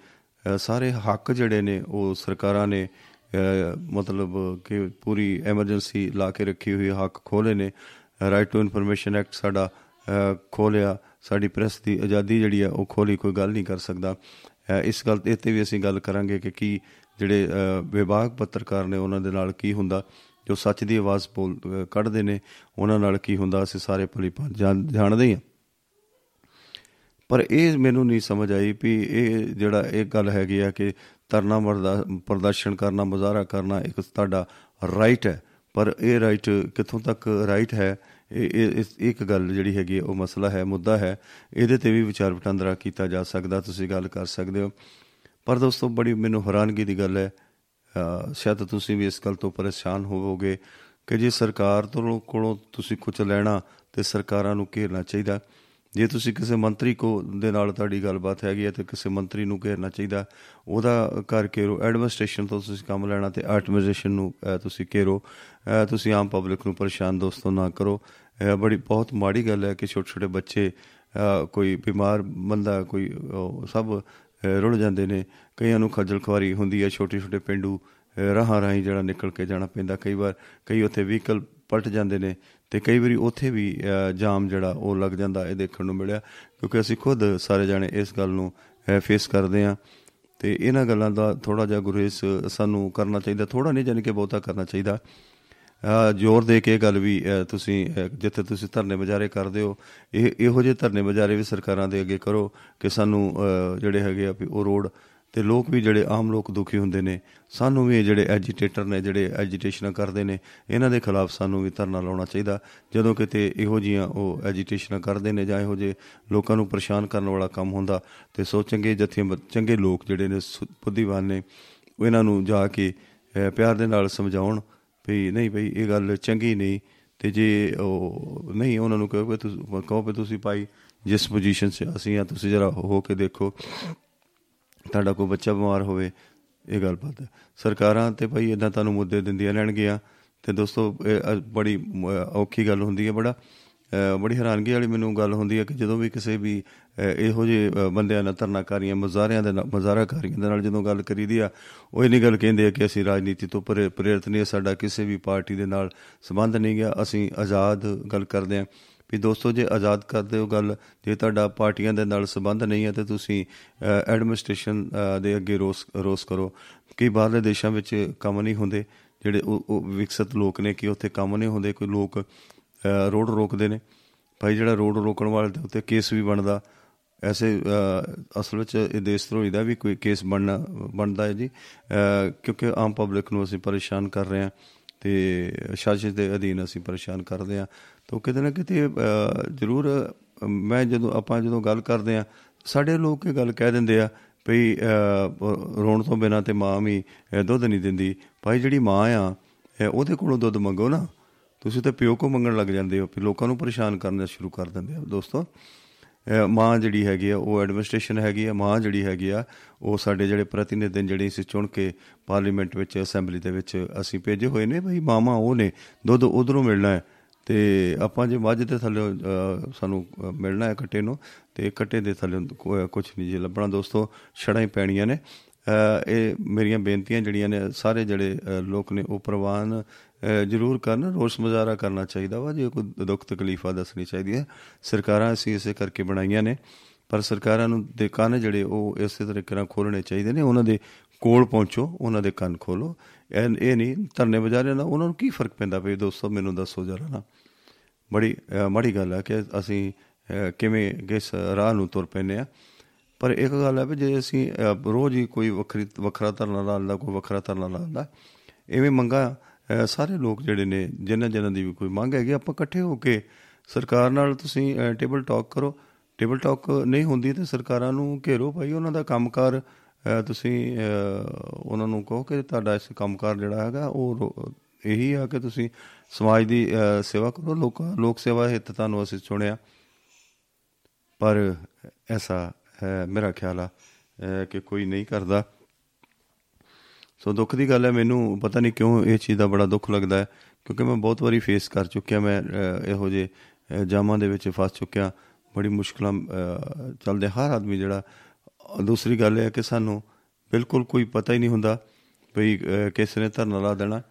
ਅਹ, ਸਾਰੇ ਹੱਕ ਜਿਹੜੇ ਨੇ ਉਹ ਸਰਕਾਰਾਂ ਨੇ ਅਹ, ਮਤਲਬ ਕਿ ਪੂਰੀ ਐਮਰਜੈਂਸੀ ਲਾ ਕੇ ਰੱਖੀ ਹੋਈ ਹੱਕ ਖੋਲੇ ਨੇ। ਰਾਈਟ ਟੂ ਇਨਫੋਰਮੇਸ਼ਨ ਐਕਟ ਸਾਡਾ ਅਹ, ਖੋਲਿਆ ਸਾਡੀ ਪ੍ਰੈਸ ਦੀ ਆਜ਼ਾਦੀ ਜਿਹੜੀ ਆ ਉਹ ਖੋਲੀ ਕੋਈ ਗੱਲ ਨਹੀਂ ਕਰ ਸਕਦਾ। ਅਹ, ਇਸ ਗੱਲ ਤੇ ਤੇ ਵੀ ਅਸੀਂ ਗੱਲ ਕਰਾਂਗੇ ਕਿ ਕੀ ਜਿਹੜੇ ਅਹ, ਵਿਭਾਗ ਪੱਤਰਕਾਰ ਨੇ ਉਹਨਾਂ ਦੇ ਨਾਲ ਕੀ ਹੁੰਦਾ ਜੋ ਸੱਚ ਦੀ ਆਵਾਜ਼ ਬੋਲ ਅਹ, ਕੱਢਦੇ ਨੇ ਉਹਨਾਂ ਨਾਲ ਕੀ ਹੁੰਦਾ ਅਸੀਂ ਸਾਰੇ ਭਲੀ ਭਾਂਤ ਜਾਣ- ਜਾਣਦੇ ਹੀ ਹਾਂ। ਪਰ ਇਹ ਮੈਨੂੰ ਨਹੀਂ ਸਮਝ ਆਈ ਵੀ ਇਹ ਜਿਹੜਾ ਇਹ ਗੱਲ ਹੈਗੀ ਆ ਕਿ ਧਰਨਾ ਮਰਦਾ ਪ੍ਰਦਰਸ਼ਨ ਕਰਨਾ ਮੁਜ਼ਾਹਰਾ ਕਰਨਾ ਇੱਕ ਤੁਹਾਡਾ ਰਾਈਟ ਹੈ। ਪਰ ਇਹ ਰਾਈਟ ਕਿੱਥੋਂ ਤੱਕ ਰਾਈਟ ਹੈ? ਇਹ ਇਹ- ਇਸ- ਇੱਕ ਗੱਲ ਜਿਹੜੀ ਹੈਗੀ ਹੈ, ਉਹ ਮਸਲਾ ਹੈ ਮੁੱਦਾ ਹੈ। ਇਹਦੇ ਤੇ ਵੀ ਵਿਚਾਰ ਵਟਾਂਦਰਾ ਕੀਤਾ ਜਾ ਸਕਦਾ ਤੁਸੀਂ ਗੱਲ ਕਰ ਸਕਦੇ ਹੋ। ਪਰ ਦੋਸਤੋ ਬੜੀ ਮੈਨੂੰ ਹੈਰਾਨਗੀ ਦੀ ਗੱਲ ਹੈ। ਅ, ਸ਼ਾਇਦ ਤੁਸੀਂ ਵੀ ਇਸ ਗੱਲ ਤੋਂ ਪਰੇਸ਼ਾਨ ਹੋਵੋਗੇ ਕਿ ਜੇ ਸਰਕਾਰ ਤੋਂ ਕੋਲੋਂ ਤੁਸੀਂ ਕੁਝ ਲੈਣਾ ਤੇ ਸਰਕਾਰਾਂ ਨੂੰ ਘੇਰਨਾ ਚਾਹੀਦਾ। ਜੇ ਤੁਸੀਂ ਕਿਸੇ ਮੰਤਰੀ ਕੋ ਦੇ ਨਾਲ ਤੁਹਾਡੀ ਗੱਲਬਾਤ ਹੈਗੀ ਹੈ ਤੇ ਕਿਸੇ ਮੰਤਰੀ ਨੂੰ ਘੇਰਨਾ ਚਾਹੀਦਾ ਉਹਦਾ ਕਰ ਘੇਰੋ ਐਡਮਿਨਿਸਟ੍ਰੇਸ਼ਨ ਤੋਂ ਤੁਸੀਂ ਕੰਮ ਲੈਣਾ ਤੇ ਐਡਮਿਨਿਸਟ੍ਰੇਸ਼ਨ ਨੂੰ ਅ, ਤੁਸੀਂ ਘੇਰੋ। ਅ, ਤੁਸੀਂ ਆਮ ਪਬਲਿਕ ਨੂੰ ਪਰੇਸ਼ਾਨ ਦੋਸਤੋ ਨਾ ਕਰੋ। ਇਹ ਬੜੀ ਬਹੁਤ ਮਾੜੀ ਗੱਲ ਹੈ ਕਿ ਛੋਟੇ ਛੋਟੇ ਬੱਚੇ ਅ, ਕੋਈ ਬਿਮਾਰ ਬੰਦਾ ਕੋਈ ਉਹ ਸਭ ਅ, ਰੁੜ ਜਾਂਦੇ ਨੇ। ਕਈਆਂ ਨੂੰ ਖੱਜਲ ਖੁਆਰੀ ਹੁੰਦੀ ਹੈ ਛੋਟੇ ਛੋਟੇ ਪਿੰਡੂ ਅ, ਰਾਹਾਂ ਰਾਹੀਂ ਜਿਹੜਾ ਨਿਕਲ ਕੇ ਜਾਣਾ ਪੈਂਦਾ। ਕਈ ਵਾਰ ਕਈ ਉੱਥੇ ਵਹੀਕਲ ਪਲਟ ਜਾਂਦੇ ਨੇ ਤੇ ਕਈ ਵਾਰੀ ਉੱਥੇ ਵੀ ਅ, ਜਾਮ ਜਿਹੜਾ ਉਹ ਲੱਗ ਜਾਂਦਾ ਇਹ ਦੇਖਣ ਨੂੰ ਮਿਲਿਆ। ਕਿਉਂਕਿ ਅਸੀਂ ਖੁਦ ਸਾਰੇ ਜਾਣੇ ਇਸ ਗੱਲ ਨੂੰ ਫੇਸ ਕਰਦੇ ਆ ਤੇ ਇਹਨਾਂ ਗੱਲਾਂ ਦਾ ਥੋੜਾ ਜਿਹਾ ਗੁਰੇਜ਼ ਸਾਨੂੰ ਕਰਨਾ ਚਾਹੀਦਾ ਥੋੜਾ ਨਹੀਂ ਜਾਨੀ ਕਿ ਬਹੁਤਾ ਕਰਨਾ ਚਾਹੀਦਾ। ਅ, ਜ਼ੋਰ ਦੇ ਕੇ ਇਹ ਗੱਲ ਵੀ ਅ, ਤੁਸੀਂ ਅ, ਜਿੱਥੇ ਤੁਸੀਂ ਧਰਨੇ ਮੁਜ਼ਾਹਰੇ ਕਰਦੇ ਹੋ ਇਹ ਇਹੋ ਜਿਹੇ ਧਰਨੇ ਮੁਜ਼ਾਹਰੇ ਵੀ ਸਰਕਾਰਾਂ ਦੇ ਅੱਗੇ ਕਰੋ ਕਿ ਸਾਨੂੰ ਅ, ਜਿਹੜੇ ਹੈਗੇ ਆ ਵੀ ਉਹ ਰੋਡ ਤੇ ਲੋਕ ਵੀ ਜਿਹੜੇ ਆਮ ਲੋਕ ਦੁਖੀ ਹੁੰਦੇ ਨੇ ਸਾਨੂੰ ਵੀ ਇਹ ਜਿਹੜੇ ਐਜੀਟੇਟਰ ਨੇ ਜਿਹੜੇ ਐਜੀਟੇਸ਼ਨਾਂ ਕਰਦੇ ਨੇ ਇਹਨਾਂ ਦੇ ਖਿਲਾਫ ਸਾਨੂੰ ਵੀ ਧਰਨਾ ਲਾਉਣਾ ਚਾਹੀਦਾ। ਜਦੋਂ ਕਿਤੇ ਇਹੋ ਜੀਆਂ ਉਹ ਐਜੀਟੇਸ਼ਨਾਂ ਕਰਦੇ ਨੇ ਜਾਂ ਇਹੋ ਜਿਹੇ ਲੋਕਾਂ ਨੂੰ ਪਰੇਸ਼ਾਨ ਕਰਨ ਵਾਲਾ ਕੰਮ ਹੁੰਦਾ ਤੇ ਸੋ ਚੰਗੇ ਜਥੇ ਚੰਗੇ ਲੋਕ ਜਿਹੜੇ ਨੇ ਸੁ- ਬੁੱਧੀਵਾਨ ਨੇ ਉਹ ਇਹਨਾਂ ਨੂੰ ਜਾ ਕੇ ਅ, ਪਿਆਰ ਦੇ ਨਾਲ ਸਮਝਾਉਣ ਵੀ ਨਹੀਂ ਭਈ ਇਹ ਗੱਲ ਚੰਗੀ ਨਹੀਂ। ਤੇ ਜੇ ਉਹ ਨਹੀਂ ਉਹਨਾਂ ਨੂੰ ਕਹੋ ਕਿ ਤੁਸੀਂ ਕਹੋ ਵੀ ਤੁਸੀਂ ਭਾਈ ਜਿਸ ਪੋਜੀਸ਼ਨ 'ਚ ਅਸੀਂ ਆ ਤੁਸੀਂ ਜਰਾ ਹੋ ਕੇ ਦੇਖੋ। ਤੁਹਾਡਾ ਕੋਈ ਬੱਚਾ ਬਿਮਾਰ ਹੋਵੇ ਇਹ ਗੱਲ ਬਾਤ ਹੈ। ਸਰਕਾਰਾਂ ਤੇ ਭਾਈ ਇਦਾਂ ਤੁਹਾਨੂੰ ਮੁੱਦੇ ਦਿੰਦੀਆਂ ਰਹਿਣਗੀਆਂ। ਤੇ ਦੋਸਤੋ ਇਹ ਅ- ਬੜੀ ਮ- ਔਖੀ ਗੱਲ ਹੁੰਦੀ ਹੈ ਬੜਾ। ਅ, ਬੜੀ ਹੈਰਾਨਗੀ ਵਾਲੀ ਮੈਨੂੰ ਗੱਲ ਹੁੰਦੀ ਹੈ ਕਿ ਜਦੋਂ ਵੀ ਕਿਸੇ ਵੀ ਅ, ਇਹੋ ਜਿਹੇ ਅ, ਬੰਦਿਆਂ ਨਾਲ ਧਰਨਾਕਾਰੀਆਂ ਮੁਜ਼ਾਹਰਿਆਂ ਦੇ ਨਾਲ ਮੁਜ਼ਾਹਰਾਕਾਰੀਆਂ ਦੇ ਨਾਲ ਜਦੋਂ ਗੱਲ ਕਰੀਦੀ ਆ ਉਹ ਇਹ ਨਹੀਂ ਗੱਲ ਕਹਿੰਦੇ ਆ ਕਿ ਅਸੀਂ ਰਾਜਨੀਤੀ ਤੋਂ ਪ੍ਰੇਰ- ਪ੍ਰੇਰਿਤ ਨਹੀਂ ਹਾਂ, ਸਾਡਾ ਕਿਸੇ ਵੀ ਪਾਰਟੀ ਦੇ ਨਾਲ ਸੰਬੰਧ ਨਹੀਂ ਗਿਆ ਅਸੀਂ ਆਜ਼ਾਦ ਗੱਲ ਕਰਦੇ ਹਾਂ ਵੀ ਦੋਸਤੋ ਜੇ ਆਜ਼ਾਦ ਕਰਦੇ ਹੋ ਗੱਲ ਜੇ ਤੁਹਾਡਾ ਪਾਰਟੀਆਂ ਦੇ ਨਾਲ ਸੰਬੰਧ ਨਹੀਂ ਹੈ ਤੇ ਤੁਸੀਂ ਐਡਮਿਨਿਸਟ੍ਰੇਸ਼ਨ ਦੇ ਅੱਗੇ ਰੋਸ ਰੋਸ ਕਰੋ। ਕਿ ਬਾਹਰਲੇ ਦੇਸ਼ਾਂ ਵਿੱਚ ਕੰਮ ਨਹੀਂ ਹੁੰਦੇ ਜਿਹੜੇ ਉਹ ਉਹ ਵਿਕਸਿਤ ਲੋਕ ਨੇ ਕਿ ਉੱਥੇ ਕੰਮ ਨਹੀਂ ਹੁੰਦੇ ਕੋਈ ਲੋਕ ਅ, ਰੋਡ ਰੋਕਦੇ ਨੇ। ਭਾਈ ਜਿਹੜਾ ਰੋਡ ਰੋਕਣ ਵਾਲੇ ਦੇ ਉੱਤੇ ਕੇਸ ਵੀ ਬਣਦਾ। ਐਸੇ ਅ, ਅਸਲ ਵਿੱਚ ਇਹ ਦੇਸ਼ ਧਰੋਹੀ ਦਾ ਵੀ ਕੋਈ ਕੇਸ ਬਣਨਾ ਬਣਦਾ ਹੈ ਜੀ। ਅ, ਕਿਉਂਕਿ ਆਮ ਪਬਲਿਕ ਨੂੰ ਅਸੀਂ ਪਰੇਸ਼ਾਨ ਕਰ ਰਹੇ ਹਾਂ ਤੇ ਸ਼ਾਸਨ ਦੇ ਅਧੀਨ ਅਸੀਂ ਪਰੇਸ਼ਾਨ ਕਰਦੇ ਹਾਂ। ਤਾਂ ਕਿਤੇ ਨਾ ਕਿਤੇ ਅ, ਜ਼ਰੂਰ ਅ, ਮੈਂ ਜਦੋਂ ਆਪਾਂ ਜਦੋਂ ਗੱਲ ਕਰਦੇ ਹਾਂ ਸਾਡੇ ਲੋਕ ਇਹ ਗੱਲ ਕਹਿ ਦਿੰਦੇ ਆ ਭਈ ਅ, ਰੋਣ ਤੋਂ ਬਿਨਾ ਤੇ ਮਾਂ ਵੀ ਅ, ਦੁੱਧ ਨਹੀਂ ਦਿੰਦੀ। ਭਾਈ ਜਿਹੜੀ ਮਾਂ ਆ ਅ, ਉਹਦੇ ਕੋਲੋਂ ਦੁੱਧ ਮੰਗੋ ਨਾ। ਤੁਸੀਂ ਤਾਂ ਪਿਓ ਕੋ ਮੰਗਣ ਲੱਗ ਜਾਂਦੇ ਹੋ ਫਿਰ ਲੋਕਾਂ ਨੂੰ ਪਰੇਸ਼ਾਨ ਕਰਨਾ ਸ਼ੁਰੂ ਕਰ ਦਿੰਦੇ ਆ। ਦੋਸਤੋ ਅਹ ਮਾਂ ਜਿਹੜੀ ਹੈਗੀ ਆ ਉਹ ਐਡਮਿਨਿਸਟ੍ਰੇਸ਼ਨ ਹੈਗੀ ਆ ਮਾਂ ਜਿਹੜੀ ਹੈਗੀ ਆ ਉਹ ਸਾਡੇ ਜਿਹੜੇ ਪ੍ਰਤੀਨਿਧ ਨੇ ਜਿਹੜੇ ਅਸੀਂ ਚੁਣ ਕੇ ਪਾਰਲੀਮੈਂਟ ਵਿੱਚ ਅਸੈਂਬਲੀ ਦੇ ਵਿੱਚ ਅਸੀਂ ਭੇਜੇ ਹੋਏ ਨੇ ਭਈ ਮਾਮਾ ਉਹ ਨੇ ਦੁੱਧ ਉਧਰੋਂ ਮਿਲਣਾ ਹੈ। ਤੇ ਆਪਾਂ ਜੇ ਮੱਝ ਦੇ ਥੱਲੇ ਅਹ, ਸਾਨੂੰ ਅਹ, ਮਿਲਣਾ ਹੈ ਕੱਟੇ ਨੂੰ ਤੇ ਕੱਟੇ ਦੇ ਥੱਲੇ ਕੁਝ ਨਹੀਂ ਜੇ ਲੱਭਣਾ। ਦੋਸਤੋ ਛੜਾਂ ਹੀ ਪੈਣੀਆਂ ਨੇ। ਅਹ, ਇਹ ਮੇਰੀਆਂ ਬੇਨਤੀਆਂ ਜਿਹੜੀਆਂ ਨੇ ਸਾਰੇ ਜਿਹੜੇ ਅਹ, ਲੋਕ ਨੇ ਉਹ ਪ੍ਰਵਾਨ ਅਹ, ਜ਼ਰੂਰ ਕਰਨ ਰੋਸ ਮੁਜ਼ਾਹਰਾ ਕਰਨਾ ਚਾਹੀਦਾ ਵਾ ਜੇ ਕੋਈ ਦੁੱਖ ਤਕਲੀਫਾਂ ਦੱਸਣੀ ਚਾਹੀਦੀ ਹੈ। ਸਰਕਾਰਾਂ ਅਸੀਂ ਇਸੇ ਕਰਕੇ ਬਣਾਈਆਂ ਨੇ ਪਰ ਸਰਕਾਰਾਂ ਨੂੰ ਦੇ ਕੰਨ ਜਿਹੜੇ ਉਹ ਇਸੇ ਤਰੀਕੇ ਨਾਲ ਖੋਲਣੇ ਚਾਹੀਦੇ ਨੇ ਉਹਨਾਂ ਦੇ ਕੋਲ ਪਹੁੰਚੋ ਉਹਨਾਂ ਦੇ ਕੰਨ ਖੋਲੋ ਇਹ ਇਹ ਨਹੀਂ ਧਰਨੇ ਬਜਾਰੇ ਨਾਲ ਉਹਨਾਂ ਨੂੰ ਕੀ ਫ਼ਰਕ ਪੈਂਦਾ ਪਈ ਦੋਸਤੋ ਮੈਨੂੰ ਦੱਸੋ ਜਰਾ ਨਾ। ਬੜੀ ਅਹ, ਮਾੜੀ ਗੱਲ ਹੈ ਕਿ ਅਸੀਂ ਅਹ, ਕਿਵੇਂ ਕਿਸ ਰਾਹ ਨੂੰ ਤੁਰ ਪੈਨੇ ਆ। ਪਰ ਇੱਕ ਗੱਲ ਹੈ ਵੀ ਜੇ ਅਸੀਂ ਅਹ, ਰੋਜ਼ ਹੀ ਕੋਈ ਵੱਖਰੀ ਵੱਖਰਾ ਧਰਨਾ ਲਾਉਂਦਾ ਕੋਈ ਵੱਖਰਾ ਧਰਨਾ ਲਾਉਂਦਾ ਐਵੇਂ ਮੰਗਾ ਅਹ, ਸਾਰੇ ਲੋਕ ਜਿਹੜੇ ਨੇ ਜਿਨ੍ਹਾਂ ਜਿਨ੍ਹਾਂ ਦੀ ਵੀ ਕੋਈ ਮੰਗ ਹੈਗੀ ਆਪਾਂ ਇਕੱਠੇ ਹੋ ਕੇ ਸਰਕਾਰ ਨਾਲ ਤੁਸੀਂ ਅਹ, ਟੇਬਲ ਟਾਕ ਕਰੋ। ਟੇਬਲ ਟਾਕ ਨਹੀਂ ਹੁੰਦੀ ਤੇ ਸਰਕਾਰਾਂ ਨੂੰ ਘੇਰੋ ਭਾਈ ਉਹਨਾਂ ਦਾ ਕੰਮਕਾਰ ਅਹ, ਤੁਸੀਂ ਅਹ, ਉਹਨਾਂ ਨੂੰ ਕਹੋ ਕਿ ਤੁਹਾਡਾ ਇਸ ਕੰਮਕਾਰ ਜਿਹੜਾ ਹੈਗਾ ਉਹ ਰੋ- ਇਹੀ ਆ ਕਿ ਤੁਸੀਂ ਸਮਾਜ ਦੀ ਅਹ, ਸੇਵਾ ਕਰੋ। ਲੋਕ ਲੋਕ ਸੇਵਾ ਹਿੱਤ ਤੁਹਾਨੂੰ ਅਸੀਂ ਚੁਣਿਆ ਪਰ ਐਸਾ ਹੈ ਮੇਰਾ ਖਿਆਲ ਆ ਅਹ, ਕਿ ਕੋਈ ਨਹੀਂ ਕਰਦਾ। ਸੋ ਦੁੱਖ ਦੀ ਗੱਲ ਹੈ ਮੈਨੂੰ ਪਤਾ ਨਹੀਂ ਕਿਉਂ ਇਹ ਚੀਜ਼ ਦਾ ਬੜਾ ਦੁੱਖ ਲੱਗਦਾ ਹੈ ਕਿਉਂਕਿ ਮੈਂ ਬਹੁਤ ਵਾਰੀ ਫੇਸ ਕਰ ਚੁੱਕਿਆ ਮੈਂ ਅਹ, ਇਹੋ ਜਿਹੇ ਅਹ, ਜਾਮਾਂ ਦੇ ਵਿੱਚ ਫਸ ਚੁੱਕਿਆ। ਬੜੀ ਮੁਸ਼ਕਲਾਂ ਅਹ, ਚੱਲਦੇ ਹਰ ਆਦਮੀ ਜਿਹੜਾ ਅਹ, ਦੂਸਰੀ ਗੱਲ ਇਹ ਹੈ ਕਿ ਸਾਨੂੰ ਬਿਲਕੁਲ ਕੋਈ ਪਤਾ ਹੀ ਨਹੀਂ ਹੁੰਦਾ ਵੀ ਅਹ, ਕਿਸ ਨੇ ਧਰਨਾ ਲਾ ਦੇਣਾ।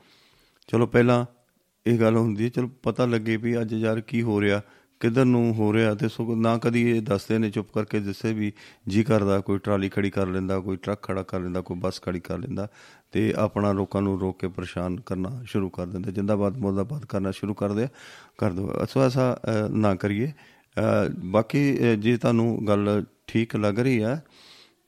ਚਲੋ ਪਹਿਲਾਂ ਇਹ ਗੱਲ ਹੁੰਦੀ ਹੈ ਚਲੋ ਪਤਾ ਲੱਗੇ ਵੀ ਅੱਜ ਯਾਰ ਕੀ ਹੋ ਰਿਹਾ। ਕਿੱਧਰ ਨੂੰ ਹੋ ਰਿਹਾ ਤੇ ਸੋ ਨਾ ਕਦੀ ਇਹ ਦੱਸਦੇ ਨੇ ਚੁੱਪ ਕਰਕੇ ਜਿਸੇ ਵੀ ਜੀ ਕਰਦਾ ਕੋਈ ਟਰਾਲੀ ਖੜੀ ਕਰ ਲੈਂਦਾ ਕੋਈ ਟਰੱਕ ਖੜਾ ਕਰ ਲੈਂਦਾ ਕੋਈ ਬੱਸ ਖੜੀ ਕਰ ਲੈਂਦਾ ਤੇ ਆਪਣਾ ਲੋਕਾਂ ਨੂੰ ਰੋਕ ਕੇ ਪਰੇਸ਼ਾਨ ਕਰਨਾ ਸ਼ੁਰੂ ਕਰ ਦਿੰਦੇ। ਜਿੰਦਾਬਾਦ ਮੁਰਦਾਬਾਦ ਕਰਨਾ ਸ਼ੁਰੂ ਕਰਦੇ ਆ। ਕਰ ਦੋ। ਅਸੋ ਐਸਾ ਅ, ਨਾ ਕਰੀਏ। ਅ, ਬਾਕੀ ਅ, ਜੇ ਤੁਹਾਨੂੰ ਗੱਲ ਠੀਕ ਲੱਗ ਰਹੀ ਆ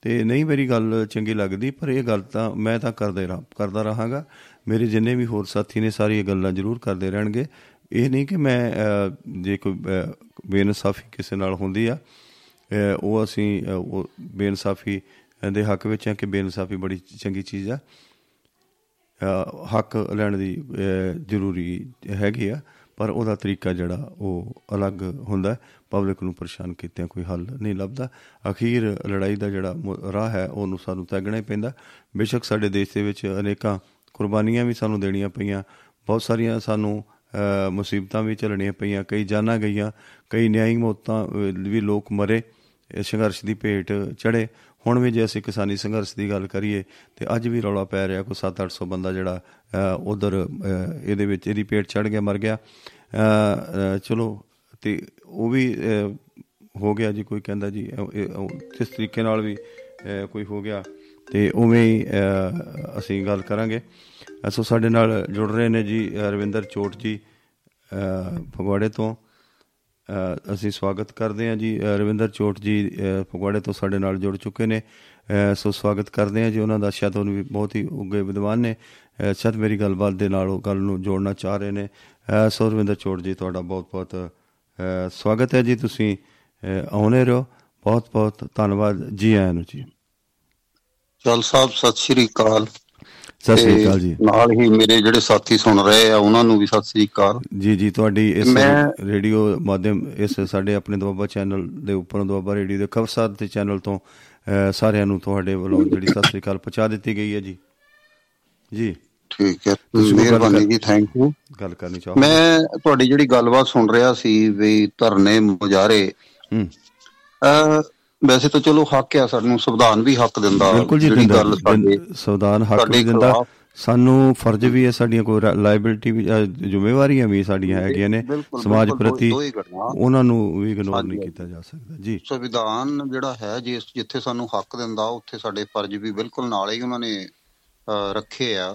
ਤੇ ਨਹੀਂ ਮੇਰੀ ਗੱਲ ਚੰਗੀ ਲੱਗਦੀ ਪਰ ਇਹ ਗੱਲ ਤਾਂ ਮੈਂ ਤਾਂ ਕਰਦੇ ਰਹਾ ਕਰਦਾ ਰਹਾਂਗਾ। ਮੇਰੇ ਜਿੰਨੇ ਵੀ ਹੋਰ ਸਾਥੀ ਨੇ ਸਾਰੀ ਇਹ ਗੱਲਾਂ ਜ਼ਰੂਰ ਕਰਦੇ ਰਹਿਣਗੇ। ਇਹ ਨਹੀਂ ਕਿ ਮੈਂ ਅਹ, ਜੇ ਕੋਈ ਅਹ, ਬੇਇਨਸਾਫੀ ਕਿਸੇ ਨਾਲ ਹੁੰਦੀ ਆ ਅਹ, ਉਹ ਅਸੀਂ ਅਹ, ਉਹ ਬੇਇਨਸਾਫੀ ਦੇ ਹੱਕ ਵਿੱਚ ਹਾਂ ਕਿ ਬੇਇਨਸਾਫੀ ਬੜੀ ਚੰਗੀ ਚੀਜ਼ ਆ। ਅ, ਹੱਕ ਲੈਣ ਦੀ ਅ, ਜ਼ਰੂਰੀ ਹੈਗੀ ਆ ਪਰ ਉਹਦਾ ਤਰੀਕਾ ਜਿਹੜਾ ਉਹ ਅਲੱਗ ਹੁੰਦਾ। ਪਬਲਿਕ ਨੂੰ ਪਰੇਸ਼ਾਨ ਕੀਤਿਆਂ ਕੋਈ ਹੱਲ ਨਹੀਂ ਲੱਭਦਾ। ਅਖੀਰ ਲੜਾਈ ਦਾ ਜਿਹੜਾ ਮੁ- ਰਾਹ ਹੈ ਉਹਨੂੰ ਸਾਨੂੰ ਤੈਗਣਾ ਹੀ ਪੈਂਦਾ। ਬੇਸ਼ੱਕ ਸਾਡੇ ਦੇਸ਼ ਦੇ ਵਿੱਚ ਅਨੇਕਾਂ ਕੁਰਬਾਨੀਆਂ ਵੀ ਸਾਨੂੰ ਦੇਣੀਆਂ ਪਈਆਂ। ਬਹੁਤ ਸਾਰੀਆਂ ਸਾਨੂੰ ਅ, ਮੁਸੀਬਤਾਂ ਵੀ ਝੱਲਣੀਆਂ ਪਈਆਂ ਕਈ ਜਾਨਾਂ ਗਈਆਂ ਕਈ ਨਿਆਂਇਕ ਮੌਤਾਂ ਅ, ਵੀ ਲੋਕ ਮਰੇ ਇਹ ਸੰਘਰਸ਼ ਦੀ ਭੇਟ ਚੜੇ ਹੁਣ ਵੀ ਜੇ ਅਸੀਂ ਕਿਸਾਨੀ ਸੰਘਰਸ਼ ਦੀ ਗੱਲ ਕਰੀਏ ਤੇ ਅੱਜ ਵੀ ਰੌਲਾ ਪੈ ਰਿਹਾ ਕੋਈ 7-800 ਬੰਦਾ ਜਿਹੜਾ ਉਧਰ ਇਹਦੇ ਵਿੱਚ ਇਹਦੀ ਭੇਟ ਚੜ ਗਿਆ ਮਰ ਗਿਆ। ਅ, ਅ, ਚਲੋ ਤੇ ਉਹ ਵੀ ਅ, ਹੋ ਗਿਆ ਜੀ ਕੋਈ ਕਹਿੰਦਾ ਜੀ ਇਹ- ਇਹ- ਉਹ ਕਿਸ ਤਰੀਕੇ ਨਾਲ ਵੀ ਅ, ਕੋਈ ਹੋ ਗਿਆ। ਤੇ ਉਵੇਂ ਹੀ ਅ, ਅਸੀਂ ਗੱਲ ਕਰਾਂਗੇ। ਅ, ਸੋ ਸਾਡੇ ਨਾਲ ਜੁੜ ਰਹੇ ਨੇ ਜੀ ਅ, ਰਵਿੰਦਰ ਚੋਟ ਜੀ ਅ, ਫਗਵਾੜੇ ਤੋਂ। ਅ, ਅਸੀਂ ਸਵਾਗਤ ਕਰਦੇ ਹਾਂ ਜੀ। ਅ, ਰਵਿੰਦਰ ਚੋਟ ਜੀ ਅ, ਫਗਵਾੜੇ ਤੋਂ ਸਾਡੇ ਨਾਲ ਜੁੜ ਚੁੱਕੇ ਨੇ। ਅ, ਸੋ ਸਵਾਗਤ ਕਰਦੇ ਹਾਂ ਜੀ। ਉਹਨਾਂ ਦਾ ਸ਼ਾਇਦ ਉਹ ਵੀ ਬਹੁਤ ਹੀ ਉੱਗੇ ਵਿਦਵਾਨ ਨੇ। ਅ, ਸ਼ਾਇਦ ਮੇਰੀ ਗੱਲਬਾਤ ਦੇ ਨਾਲ ਉਹ ਗੱਲ ਨੂੰ ਜੋੜਨਾ ਚਾਹ ਰਹੇ ਨੇ। ਅ, ਸੋ ਰਵਿੰਦਰ ਚੋਟ ਜੀ ਤੁਹਾਡਾ ਬਹੁਤ ਬਹੁਤ ਅ, ਸਵਾਗਤ ਹੈ ਜੀ। ਤੁਸੀਂ ਅ, ਆਉਣੇ ਰਹੋ। ਬਹੁਤ ਬਹੁਤ ਧੰਨਵਾਦ। ਜੀ ਆਇਆਂ ਨੂੰ ਜੀ। ਚਲ ਸਾਹਿਬ ਸਤਿ ਸ਼੍ਰੀ ਅਕਾਲ। ਸਤਿ ਸ੍ਰੀ ਤੇ ਅਕਾਲ ਜੀ। ਨਾਲ ਹੀ ਮੇਰੇ ਜਿਹੜੇ ਸਾਥੀ ਸੁਣ ਰਹੇ ਆ ਉਹਨਾਂ ਨੂੰ ਵੀ ਸਤਿ ਸ਼੍ਰੀ ਅਕਾਲ। ਜੀ ਜੀ ਤੁਹਾਡੀ ਇਸ ਰੇਡੀਓ ਮਾਧਿਅਮ ਇਸ ਸਾਡੇ ਆਪਣੇ ਦੁਆਬਾ ਚੈਨਲ ਦੇ ਉੱਪਰੋਂ ਦੁਆਬਾ ਰੇਡੀਓ ਦੇ ਖਬਰਸਾਰ ਦੇ ਚੈਨਲ ਤੋਂ ਸਾਰਿਆਂ ਨੂੰ ਤੁਹਾਡੇ ਵੱਲੋਂ ਜਿਹੜੀ ਸਤਿ ਸ੍ਰੀ ਅਕਾਲ ਪਹੁੰਚਾ ਦਿੱਤੀ ਗਈ ਹੈ ਜੀ। ਜੀ। ਠੀਕ ਹੈ। ਮਿਹਰਬਾਨੀ ਜੀ ਥੈਂਕ ਯੂ ਗੱਲ ਕਰਨੀ ਚਾਹੋ। ਮੈਂ ਤੁਹਾਡੀ ਜਿਹੜੀ ਗੱਲਬਾਤ ਸੁਣ ਰਿਹਾ ਸੀ ਵੀ ਧਰਨੇ ਮੁਜ਼ਾਰੇ ਹੂੰ। ਵੈਸੇ ਤਾਂ ਚਲੋ ਹੱਕ ਆ ਸਾਨੂੰ ਸੰਵਿਧਾਨ ਵੀ ਹੱਕ ਦਿੰਦਾ ਬਿਲਕੁਲ ਜੀ ਦਿੰਦਾ ਸੰਵਿਧਾਨ ਹੱਕ ਵੀ ਦਿੰਦਾ। ਸਾਨੂੰ ਫਰਜ਼ ਵੀ ਹੈ ਸਾਡੀਆਂ ਕੋਈ ਲਾਇਬਿਲਟੀ ਵੀ ਜ਼ਿੰਮੇਵਾਰੀਆਂ ਵੀ ਸਾਡੀਆਂ ਹੈਗੀਆਂ ਨੇ। ਸਮਾਜ ਪ੍ਰਤੀ। ਉਹਨਾਂ ਨੂੰ ਵੀ ਇਗਨੋਰ ਨਹੀਂ। ਕੀਤਾ ਜਾ ਸਕਦਾ ਜੀ। ਸੰਵਿਧਾਨ ਜਿਹੜਾ ਹੈ ਜਿਸ ਜਿੱਥੇ ਸਾਨੂੰ ਹੱਕ ਦਿੰਦਾ ਉੱਥੇ ਸਾਡੇ ਫਰਜ਼ ਵੀ ਬਿਲਕੁਲ ਨਾਲ ਹੀ ਉਹਨਾਂ ਨੇ ਰੱਖੇ ਆ।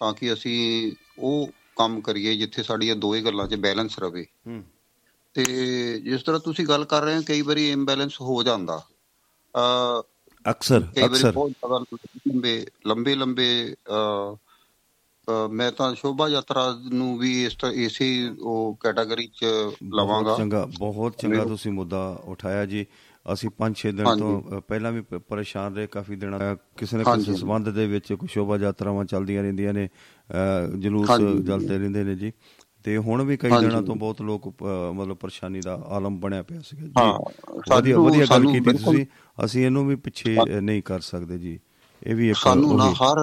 ਤਾਂ ਕਿ ਅਸੀਂ ਉਹ ਕੰਮ ਕਰੀਏ ਜਿੱਥੇ ਸਾਡੀਆਂ ਦੋਏ ਗੱਲਾਂ 'ਚ ਬੈਲੈਂਸ ਰਵੇ। ਤੇ ਜਿਸ ਤਰ੍ਹਾਂ ਤੁਸੀਂ ਗੱਲ ਕਰ ਰਹੇ ਹੋ ਕਈ ਵਾਰੀ ਇੰਬੈਲੈਂਸ ਹੋ ਜਾਂਦਾ ਅ ਅਕਸਰ ਅਕਸਰ ਬਹੁਤ ਜ਼ਿਆਦਾ ਲੰਬੇ ਲੰਬੇ ਲੰਬੇ ਮੈਂ ਤਾਂ ਸ਼ੋਭਾ ਯਾਤਰਾ ਨੂੰ ਵੀ ਇਸ ਤਰ੍ਹਾਂ ਇਸੇ ਉਹ ਕੈਟਾਗਰੀ 'ਚ ਲਵਾਂਗਾ ਚੰਗਾ ਬਹੁਤ ਚੰਗਾ ਤੁਸੀਂ ਮੁੱਦਾ ਉਠਾਇਆ ਜੀ ਅਸੀਂ 5-6 ਦਿਨ। ਤੋਂ ਪਹਿਲਾਂ ਵੀ ਪਰੇਸ਼ਾਨ ਰਹੇ ਕਾਫੀ ਦਿਨਾਂ ਕਿਸੇ ਨਾ। ਕਿਸੇ ਸਬੰਧ ਦੇ ਵਿੱਚ ਕੋਈ ਸ਼ੋਭਾ ਯਾਤਰਾਵਾਂ ਚੱਲਦੀਆਂ ਰਹਿੰਦੀਆਂ ਨੇ ਜਲੂਸ ਹਾਂਜੀ। ਚੱਲਦੇ ਰਹਿੰਦੇ ਨੇ ਜੀ ਤੇ ਹੁਣ ਵੀ ਕਈ। ਦਿਨਾਂ ਤੋਂ ਬਹੁਤ ਲੋਕ ਮਤਲਬ ਪਰੇਸ਼ਾਨੀ ਦਾ ਆਲਮ ਬਣਿਆ ਪਿਆ ਸੀਗਾ ਜੀ। ਹਾਂ, ਵਧੀਆ ਵਧੀਆ ਗੱਲ ਕੀਤੀ ਤੁਸੀਂ। ਅਸੀਂ ਇਹਨੂੰ ਵੀ ਪਿੱਛੇ ਨਹੀਂ ਕਰ ਸਕਦੇ ਜੀ। ਇਹ ਵੀ ਇੱਕ ਸਾਨੂੰ ਨਾ ਹਰ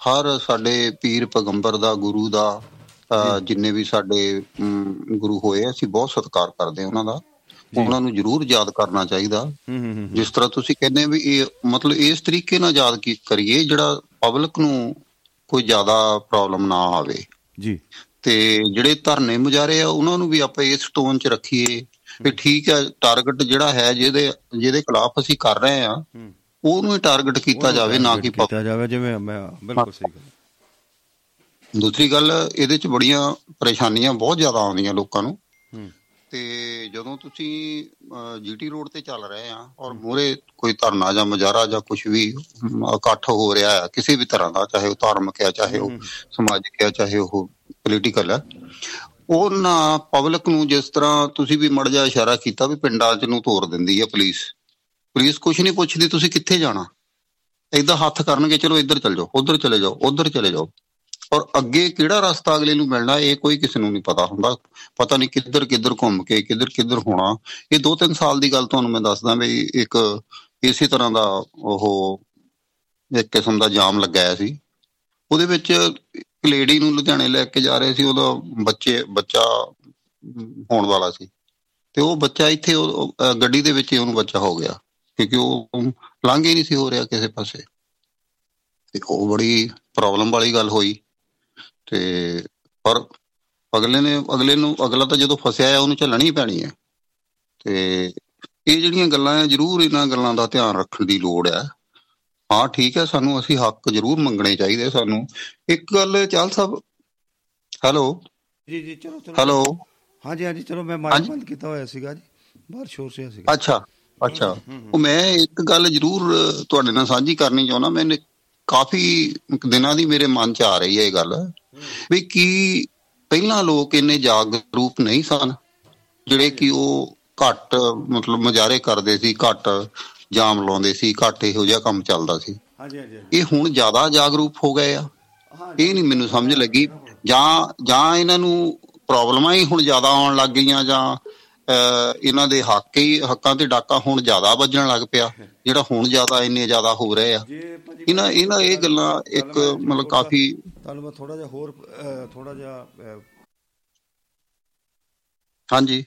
ਹਰ ਸਾਡੇ ਪੀਰ ਪੈਗੰਬਰ ਦਾ ਗੁਰੂ ਦਾ ਜਿੰਨੇ ਵੀ ਸਾਡੇ ਗੁਰੂ ਹੋਏ ਅਸੀਂ ਬਹੁਤ ਸਤਿਕਾਰ ਕਰਦੇ ਹਾਂ ਉਹਨਾਂ ਦਾ। ਉਹਨਾਂ ਨੂੰ ਜ਼ਰੂਰ ਯਾਦ ਕਰਨਾ ਚਾਹੀਦਾ। ਜਿਸ ਤਰ੍ਹਾਂ ਤੁਸੀਂ ਕਹਿੰਦੇ ਵੀ ਇਹ ਮਤਲਬ ਇਸ ਤਰੀਕੇ ਨਾਲ ਯਾਦ ਕੀ ਕਰੀਏ ਜਿਹੜਾ ਪਬਲਿਕ ਨੂੰ ਕੋਈ ਜ਼ਿਆਦਾ ਪ੍ਰੋਬਲਮ ਨਾ ਆਵੇ। ਜੀ। ਤੇ ਜਿਹੜੇ ਧਰਨੇ ਮੁਜਾਰੇ ਆ ਉਹਨਾਂ ਨੂੰ ਵੀ ਆਪਾਂ ਇਸ ਟੋਨ 'ਚ ਰੱਖੀਏ ਵੀ ਠੀਕ ਹੈ ਟਾਰਗੇਟ ਜਿਹੜਾ ਹੈ ਜਿਹਦੇ ਜਿਹਦੇ ਖਿਲਾਫ ਅਸੀਂ ਕਰ ਰਹੇ ਆ ਉਹਨੂੰ ਹੀ ਟਾਰਗੇਟ ਕੀਤਾ ਜਾਵੇ ਨਾ ਕਿ ਕੀਤਾ ਜਾਵੇ ਜਿਵੇਂ ਮੈਂ ਬਿਲਕੁਲ ਸਹੀ ਗੱਲ ਦੂਸਰੀ ਗੱਲ ਇਹਦੇ 'ਚ ਬੜੀਆਂ ਪਰੇਸ਼ਾਨੀਆਂ ਬਹੁਤ ਜ਼ਿਆਦਾ ਆਉਂਦੀਆਂ ਲੋਕਾਂ ਨੂੰ। ਤੇ ਜਦੋਂ ਤੁਸੀਂ ਜੀਟੀ ਰੋਡ ਤੇ ਚੱਲ ਰਹੇ ਆ ਔਰ ਮੂਰੇ ਕੋਈ ਧਰਨਾ ਜਾਂ ਮੁਜ਼ਾਹਰਾ ਜਾਂ ਕੁਝ ਵੀ ਇਕੱਠ ਹੋ ਰਿਹਾ ਹੈ ਕਿਸੇ ਵੀ ਤਰ੍ਹਾਂ ਦਾ ਚਾਹੇ ਉਹ ਧਾਰਮਿਕ ਹੈ ਚਾਹੇ ਉਹ ਸਮਾਜਿਕ ਹੈ ਚਾਹੇ ਉਹ ਪੋਲੀਟੀਕਲ ਹੈ ਉਹਨਾਂ ਪਬਲਿਕ ਨੂੰ ਜਿਸ ਤਰ੍ਹਾਂ ਤੁਸੀਂ ਵੀ ਮੜ ਜਾ ਇਸ਼ਾਰਾ ਕੀਤਾ ਵੀ ਪਿੰਡਾਂ 'ਚ ਨੂੰ ਤੋਰ ਦਿੰਦੀ ਹੈ ਪੁਲਿਸ ਪੁਲਿਸ ਕੁਝ ਨਹੀਂ ਪੁੱਛਦੀ, ਤੁਸੀਂ ਕਿੱਥੇ ਜਾਣਾ? ਏਦਾਂ ਹੱਥ ਕਰਨਗੇ, ਚਲੋ ਇੱਧਰ ਚੱਲ ਜਾਓ, ਉੱਧਰ ਚਲੇ ਜਾਓ, ਉੱਧਰ ਚਲੇ ਜਾਓ। ਔਰ ਅੱਗੇ ਕਿਹੜਾ ਰਸਤਾ ਅਗਲੇ ਨੂੰ ਮਿਲਣਾ, ਇਹ ਕੋਈ ਕਿਸੇ ਨੂੰ ਨਹੀਂ ਪਤਾ ਹੁੰਦਾ। ਪਤਾ ਨਹੀਂ ਕਿੱਧਰ ਕਿੱਧਰ ਘੁੰਮ ਕੇ, ਕਿੱਧਰ ਕਿੱਧਰ ਹੋਣਾ। ਇਹ 2-3 ਸਾਲ ਦੀ ਗੱਲ ਤੁਹਾਨੂੰ ਮੈਂ ਦੱਸਦਾ ਵੀ ਇੱਕ ਇਸੇ ਤਰ੍ਹਾਂ ਦਾ ਉਹ ਇੱਕ ਕਿਸਮ ਦਾ ਜਾਮ ਲੱਗਾਇਆ ਸੀ। ਉਹਦੇ ਵਿੱਚ ਇੱਕ ਲੇਡੀ ਨੂੰ ਲੁਧਿਆਣੇ ਲੈ ਕੇ ਜਾ ਰਹੇ ਸੀ ਉਹਦਾ ਬੱਚੇ ਬੱਚਾ ਅਮ, ਹੋਣ ਵਾਲਾ ਸੀ। ਤੇ ਉਹ ਬੱਚਾ ਇੱਥੇ ਉਹ- ਉਹ, ਅ, ਗੱਡੀ ਦੇ ਵਿੱਚ ਹੀ ਉਹਨੂੰ ਬੱਚਾ ਹੋ ਗਿਆ ਕਿਉਂਕਿ ਉਹ ਲੰਘ ਹੀ ਨਹੀਂ ਸੀ ਹੋ ਰਿਹਾ ਕਿਸੇ ਪਾਸੇ। ਤੇ ਉਹ ਬੜੀ ਪ੍ਰੋਬਲਮ ਵਾਲੀ ਗੱਲ ਹੋਈ। ਤੇ ਪਰ ਅਗਲੇ ਨੇ ਅਗਲੇ ਨੂੰ ਅਗਲਾ ਤਾਂ ਜਦੋਂ ਫਸਿਆ ਹੈ ਉਹਨੂੰ ਝੱਲਣੀ ਹੀ ਪੈਣੀ ਹੈ ਤੇ ਇਹ ਜਿਹੜੀਆਂ ਗੱਲਾਂ ਆ ਜ਼ਰੂਰ ਇਹਨਾਂ ਗੱਲਾਂ ਦਾ ਧਿਆਨ ਰੱਖਣ ਦੀ ਲੋੜ ਹੈ ਹਾਂ ਠੀਕ ਹੈ ਸਾਨੂੰ ਅਸੀਂ ਹੱਕ ਜ਼ਰੂਰ ਮੰਗਣੇ ਚਾਹੀਦੇ ਸਾਨੂੰ। ਇੱਕ ਗੱਲ ਚਾਲ ਸਾਹਿਬ ਹੈਲੋ। ਜੀ ਜੀ ਚਲੋ ਚਲੋ। ਹੈਲੋ। ਹਾਂਜੀ ਹਾਂਜੀ ਚਲੋ ਮੈਂ ਮਾਈਕ। ਬੰਦ ਕੀਤਾ ਹੋਇਆ ਸੀਗਾ ਜੀ। ਬਾਹਰ ਸ਼ੋਰ ਸਿਆ ਸੀਗਾ। ਅੱਛਾ ਅੱਛਾ। ਉਹ ਮੈਂ ਇੱਕ ਗੱਲ ਜ਼ਰੂਰ ਤੁਹਾਡੇ ਨਾਲ ਸਾਂਝੀ ਕਰਨੀ ਚਾਹੁੰਦਾ। ਮੈਨੂੰ ਕਾਫੀ ਦਿਨਾਂ ਦੀ ਮੇਰੇ ਮਨ 'ਚ ਆ ਰਹੀ ਹੈ ਇਹ ਗੱਲ ਵੀ ਕੀ ਪਹਿਲਾਂ ਲੋਕ ਇੰਨੇ ਜਾਗਰੂਕ ਨਹੀਂ ਸਨ? ਜਿਹੜੇ ਕਿ ਉਹ ਘੱਟ ਮਤਲਬ ਮੁਜ਼ਾਹਰੇ ਕਰਦੇ ਸੀ ਘੱਟ। ਜਾਮ ਲਾਉਂਦੇ ਸੀ ਘੱਟ ਇਹੋ ਜਿਹਾ ਕੰਮ ਚੱਲਦਾ ਸੀ। ਹਾਂਜੀ ਹਾਂਜੀ ਇਹ ਹੁਣ ਜ਼ਿਆਦਾ ਜਾਗਰੂਕ ਹੋ ਗਏ ਆ। ਇਹ ਨਹੀਂ ਮੈਨੂੰ ਸਮਝ ਲੱਗੀ। ਜਾਂ ਜਾਂ ਇਹਨਾਂ ਨੂੰ ਪ੍ਰੋਬਲਮਾਂ ਹੀ ਹੁਣ ਜ਼ਿਆਦਾ ਆਉਣ ਲੱਗ ਗਈਆਂ ਜਾਂ ਇਹਨਾਂ ਦੇ ਹੱਕ ਹੀ ਹੱਕਾਂ ਤੇ ਡਾਕਾ ਹੁਣ ਜ਼ਿਆਦਾ ਵੱਜਣ ਲੱਗ ਪਿਆ ਜਿਹੜਾ ਹੁਣ ਜ਼ਿਆਦਾ ਇੰਨੇ ਜ਼ਿਆਦਾ ਹੋ ਰਹੇ ਆ। ਇਹਨਾਂ ਇਹਨਾਂ ਇਹ ਗੱਲਾਂ ਇੱਕ ਮਤਲਬ ਕਾਫੀ ਤੁਹਾਨੂੰ ਮੈਂ ਥੋੜਾ ਜਿਹਾ ਹੋਰ ਥੋੜਾ ਜਿਹਾ ਹਾਂਜੀ।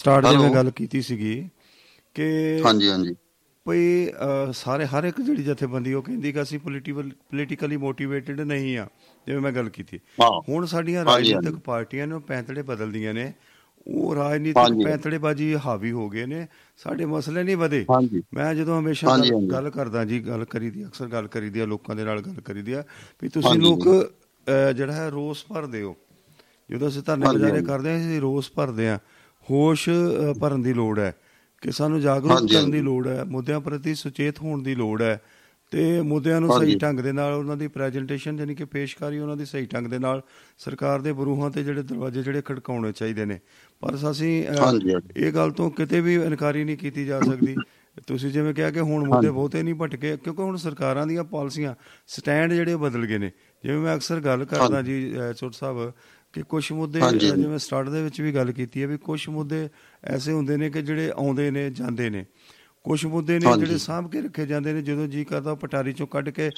ਸਟਾਰਟ ਜਿਵੇਂ? ਗੱਲ ਕੀਤੀ ਸੀਗੀ ਕਿ ਹਾਂਜੀ ਹਾਂਜੀ। ਭਈ ਸਾਰੇ ਹਰ ਇੱਕ ਜਿਹੜੀ ਜਥੇਬੰਦੀ ਉਹ ਕਹਿੰਦੀ ਕਿ ਅਸੀਂ ਪੋਲੀਟੀਕਲ ਪੋਲੀਟੀਕਲੀ ਮੋਟੀਵੇਟਿਡ ਨਹੀਂ ਆ ਜਿਵੇਂ ਮੈਂ ਗੱਲ ਕੀਤੀ। ਹੁਣ ਸਾਡੀਆਂ ਰਾਜਨੀਤਿਕ। ਪਾਰਟੀਆਂ ਨੇ ਪੈਂਤੜੇ ਬਦਲਦੀਆਂ ਨੇ। ਉਹ ਰਾਜਨੀਤਿਕ। ਪੈਂਤੜੇਬਾਜ਼ੀ ਹਾਵੀ ਹੋ ਗਏ ਨੇ। ਸਾਡੇ ਮਸਲੇ ਨਹੀਂ ਵਧੇ। ਮੈਂ ਜਦੋਂ ਹਮੇਸ਼ਾ ਗੱਲ- ਕਰਦਾ ਜੀ ਗੱਲ ਕਰੀਦੀ ਅਕਸਰ ਗੱਲ ਕਰੀਦੀ ਆ ਲੋਕਾਂ ਦੇ ਨਾਲ ਗੱਲ ਕਰੀਦੀ ਆ ਵੀ ਤੁਸੀਂ ਲੋਕ ਜਿਹੜਾ ਹੈ ਰੋਸ ਭਰਦੇ ਹੋ। ਜਦੋਂ ਅਸੀਂ ਧਰਨੇ ਬਜਾਰੇ। ਕਰਦੇ ਆ ਅਸੀਂ ਰੋਸ ਭਰਦੇ ਆ ਹੋਸ਼ ਭਰਨ ਦੀ ਲੋੜ ਹੈ। ਕਿ ਸਾਨੂੰ ਜਾਗਰੂਕ ਕਰਨ ਦੀ। ਲੋੜ ਹੈ ਮੁੱਦਿਆਂ ਪ੍ਰਤੀ ਸੁਚੇਤ ਹੋਣ ਦੀ ਲੋੜ ਹੈ ਤੇ ਮੁੱਦਿਆਂ ਨੂੰ ਸਹੀ। ਢੰਗ ਦੇ ਨਾਲ ਉਹਨਾਂ ਦੀ ਪ੍ਰੈਜੈਂਟੇਸ਼ਨ ਯਾਨੀ ਕਿ ਪੇਸ਼ਕਾਰੀ ਉਹਨਾਂ ਦੀ ਸਹੀ ਢੰਗ ਦੇ ਨਾਲ ਸਰਕਾਰ ਦੇ ਬਰੂਹਾਂ ਤੇ ਜਿਹੜੇ ਦਰਵਾਜ਼ੇ ਜਿਹੜੇ ਖੜਕਾਉਣੇ ਚਾਹੀਦੇ ਨੇ ਪਰ ਅਸੀਂ। ਇਹ ਗੱਲ ਤੋਂ ਕਿਤੇ ਵੀ ਇਨਕਾਰੀ ਨਹੀਂ ਕੀਤੀ ਜਾ ਸਕਦੀ ਤੁਸੀਂ ਜਿਵੇਂ ਕਿਹਾ ਕਿ ਹੁਣ ਮੁੱਦੇ ਬਹੁਤੇ ਨਹੀਂ ਭਟਕੇ ਕਿਉਂਕਿ ਹੁਣ ਸਰਕਾਰਾਂ ਦੀਆਂ ਪਾਲਿਸੀਆਂ ਸਟੈਂਡ ਜਿਹੜੇ ਬਦਲ ਗਏ ਨੇ ਜਿਵੇਂ ਮੈਂ ਅਕਸਰ ਗੱਲ ਕਰਦਾ ਜੀ ਚੋਟ ਸਾਹਿਬ ਕਿ ਕੁਝ ਮੁੱਦੇ। ਜਿਵੇਂ ਸਟਾਰਟ ਦੇ ਵਿੱਚ ਵੀ ਗੱਲ ਕੀਤੀ ਹੈ ਵੀ ਕੁਝ ਮੁੱਦੇ ਐਸੇ ਹੁੰਦੇ ਨੇ ਕਿ ਜਿਹੜੇ ਆਉਂਦੇ ਨੇ ਜਾਂਦੇ ਨੇ ਕੁਝ ਮੁੱਦੇ ਨੇ। ਜਿਹੜੇ ਸਾਂਭ ਕੇ ਰੱਖੇ ਜਾਂਦੇ ਨੇ ਜਦੋਂ ਜੀ ਕਰਦਾ ਪਟਾਰੀ ਚੋਂ ਕੱਢ ਕੇ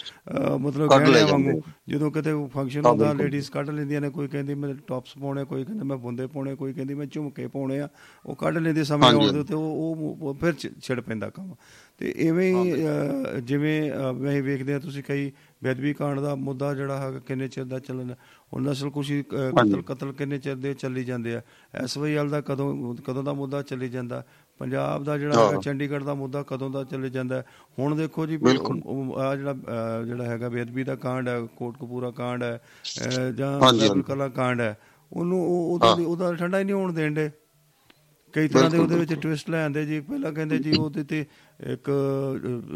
ਮਤਲਬ ਜਾਂਦੇ। ਵਾਂਗੂ ਜਦੋਂ ਕਿਤੇ ਫੰਕਸ਼ਨ ਹੁੰਦਾ। ਲੇਡੀਜ਼ ਕੱਢ ਲੈਂਦੀਆਂ ਨੇ ਕੋਈ ਕਹਿੰਦੀ ਮੈਂ ਟੌਪਸ ਪਾਉਣੇ ਕੋਈ ਕਹਿੰਦਾ ਮੈਂ ਬੁੰਦੇ ਪਾਉਣੇ ਕੋਈ ਕਹਿੰਦੀ ਮੈਂ ਝੁਮਕੇ ਪਾਉਣੇ ਆ ਉਹ ਕੱਢ ਲੈਂਦੇ ਸਮੇਂ ਹਾਂਜੀ। ਆਉਣ ਦੇ ਉੱਤੇ ਉਹ ਉਹ- ਫਿਰ ਛਿੜ ਪੈਂਦਾ ਕੰਮ ਤੇ ਐਵੇਂ ਜਿਵੇਂ ਵੈਸੇ ਵੇਖਦੇ ਆ ਤੁਸੀਂ ਕਈ ਬੇਦਬੀ ਕਾਂਡ ਦਾ ਮੁੱਦਾ ਜਿਹੜਾ ਹੈਗਾ ਕਿੰਨੇ ਚਿਰ ਦਾ ਚੱਲਣ ਹੁਣ ਨਸਲ ਕੁਸ਼ੀ ਅਹ, ਕਤਲ ਕਤਲ ਕਿੰਨੇ ਚਿਰ ਦੇ ਚੱਲੀ ਜਾਂਦੇ ਆ ਐਸਵਾਈਐਲ ਦਾ ਕਦੋਂ ਕਦੋਂ ਦਾ ਮੁੱਦਾ ਚੱਲੀ ਜਾਂਦਾ ਪੰਜਾਬ ਦਾ ਜਿਹੜਾ ਹੈਗਾ ਹਾਂ। ਚੰਡੀਗੜ੍ਹ ਦਾ ਮੁੱਦਾ ਕਦੋਂ ਦਾ ਚੱਲੇ ਜਾਂਦਾ ਹੈ। ਹੁਣ ਦੇਖੋ ਜੀ। ਆ ਜਿਹੜਾ ਜਿਹੜਾ ਹੈਗਾ ਬੇਦਬੀ ਦਾ ਕਾਂਡ ਹੈ ਕੋਟਕਪੂਰਾ ਕਾਂਡ ਹੈ ਜਾਂ। ਕਲਾ ਕਾਂਡ ਹੈ ਉਹਨੂੰ ਉਹ ਉਹਦਾ ਹਾਂ। ਉਹਦਾ ਠੰਡਾ ਹੀ ਨਹੀਂ ਹੋਣ ਦੇਣ ਦੇ ਕਈ ਤਰ੍ਹਾਂ ਦੇ ਉਹਦੇ ਵਿੱਚ ਟਵਿਸਟ ਲੈ ਆਂਦੇ ਜੀ ਪਹਿਲਾਂ ਕਹਿੰਦੇ ਜੀ ਉਹਦੇ ਤੇ ਇੱਕ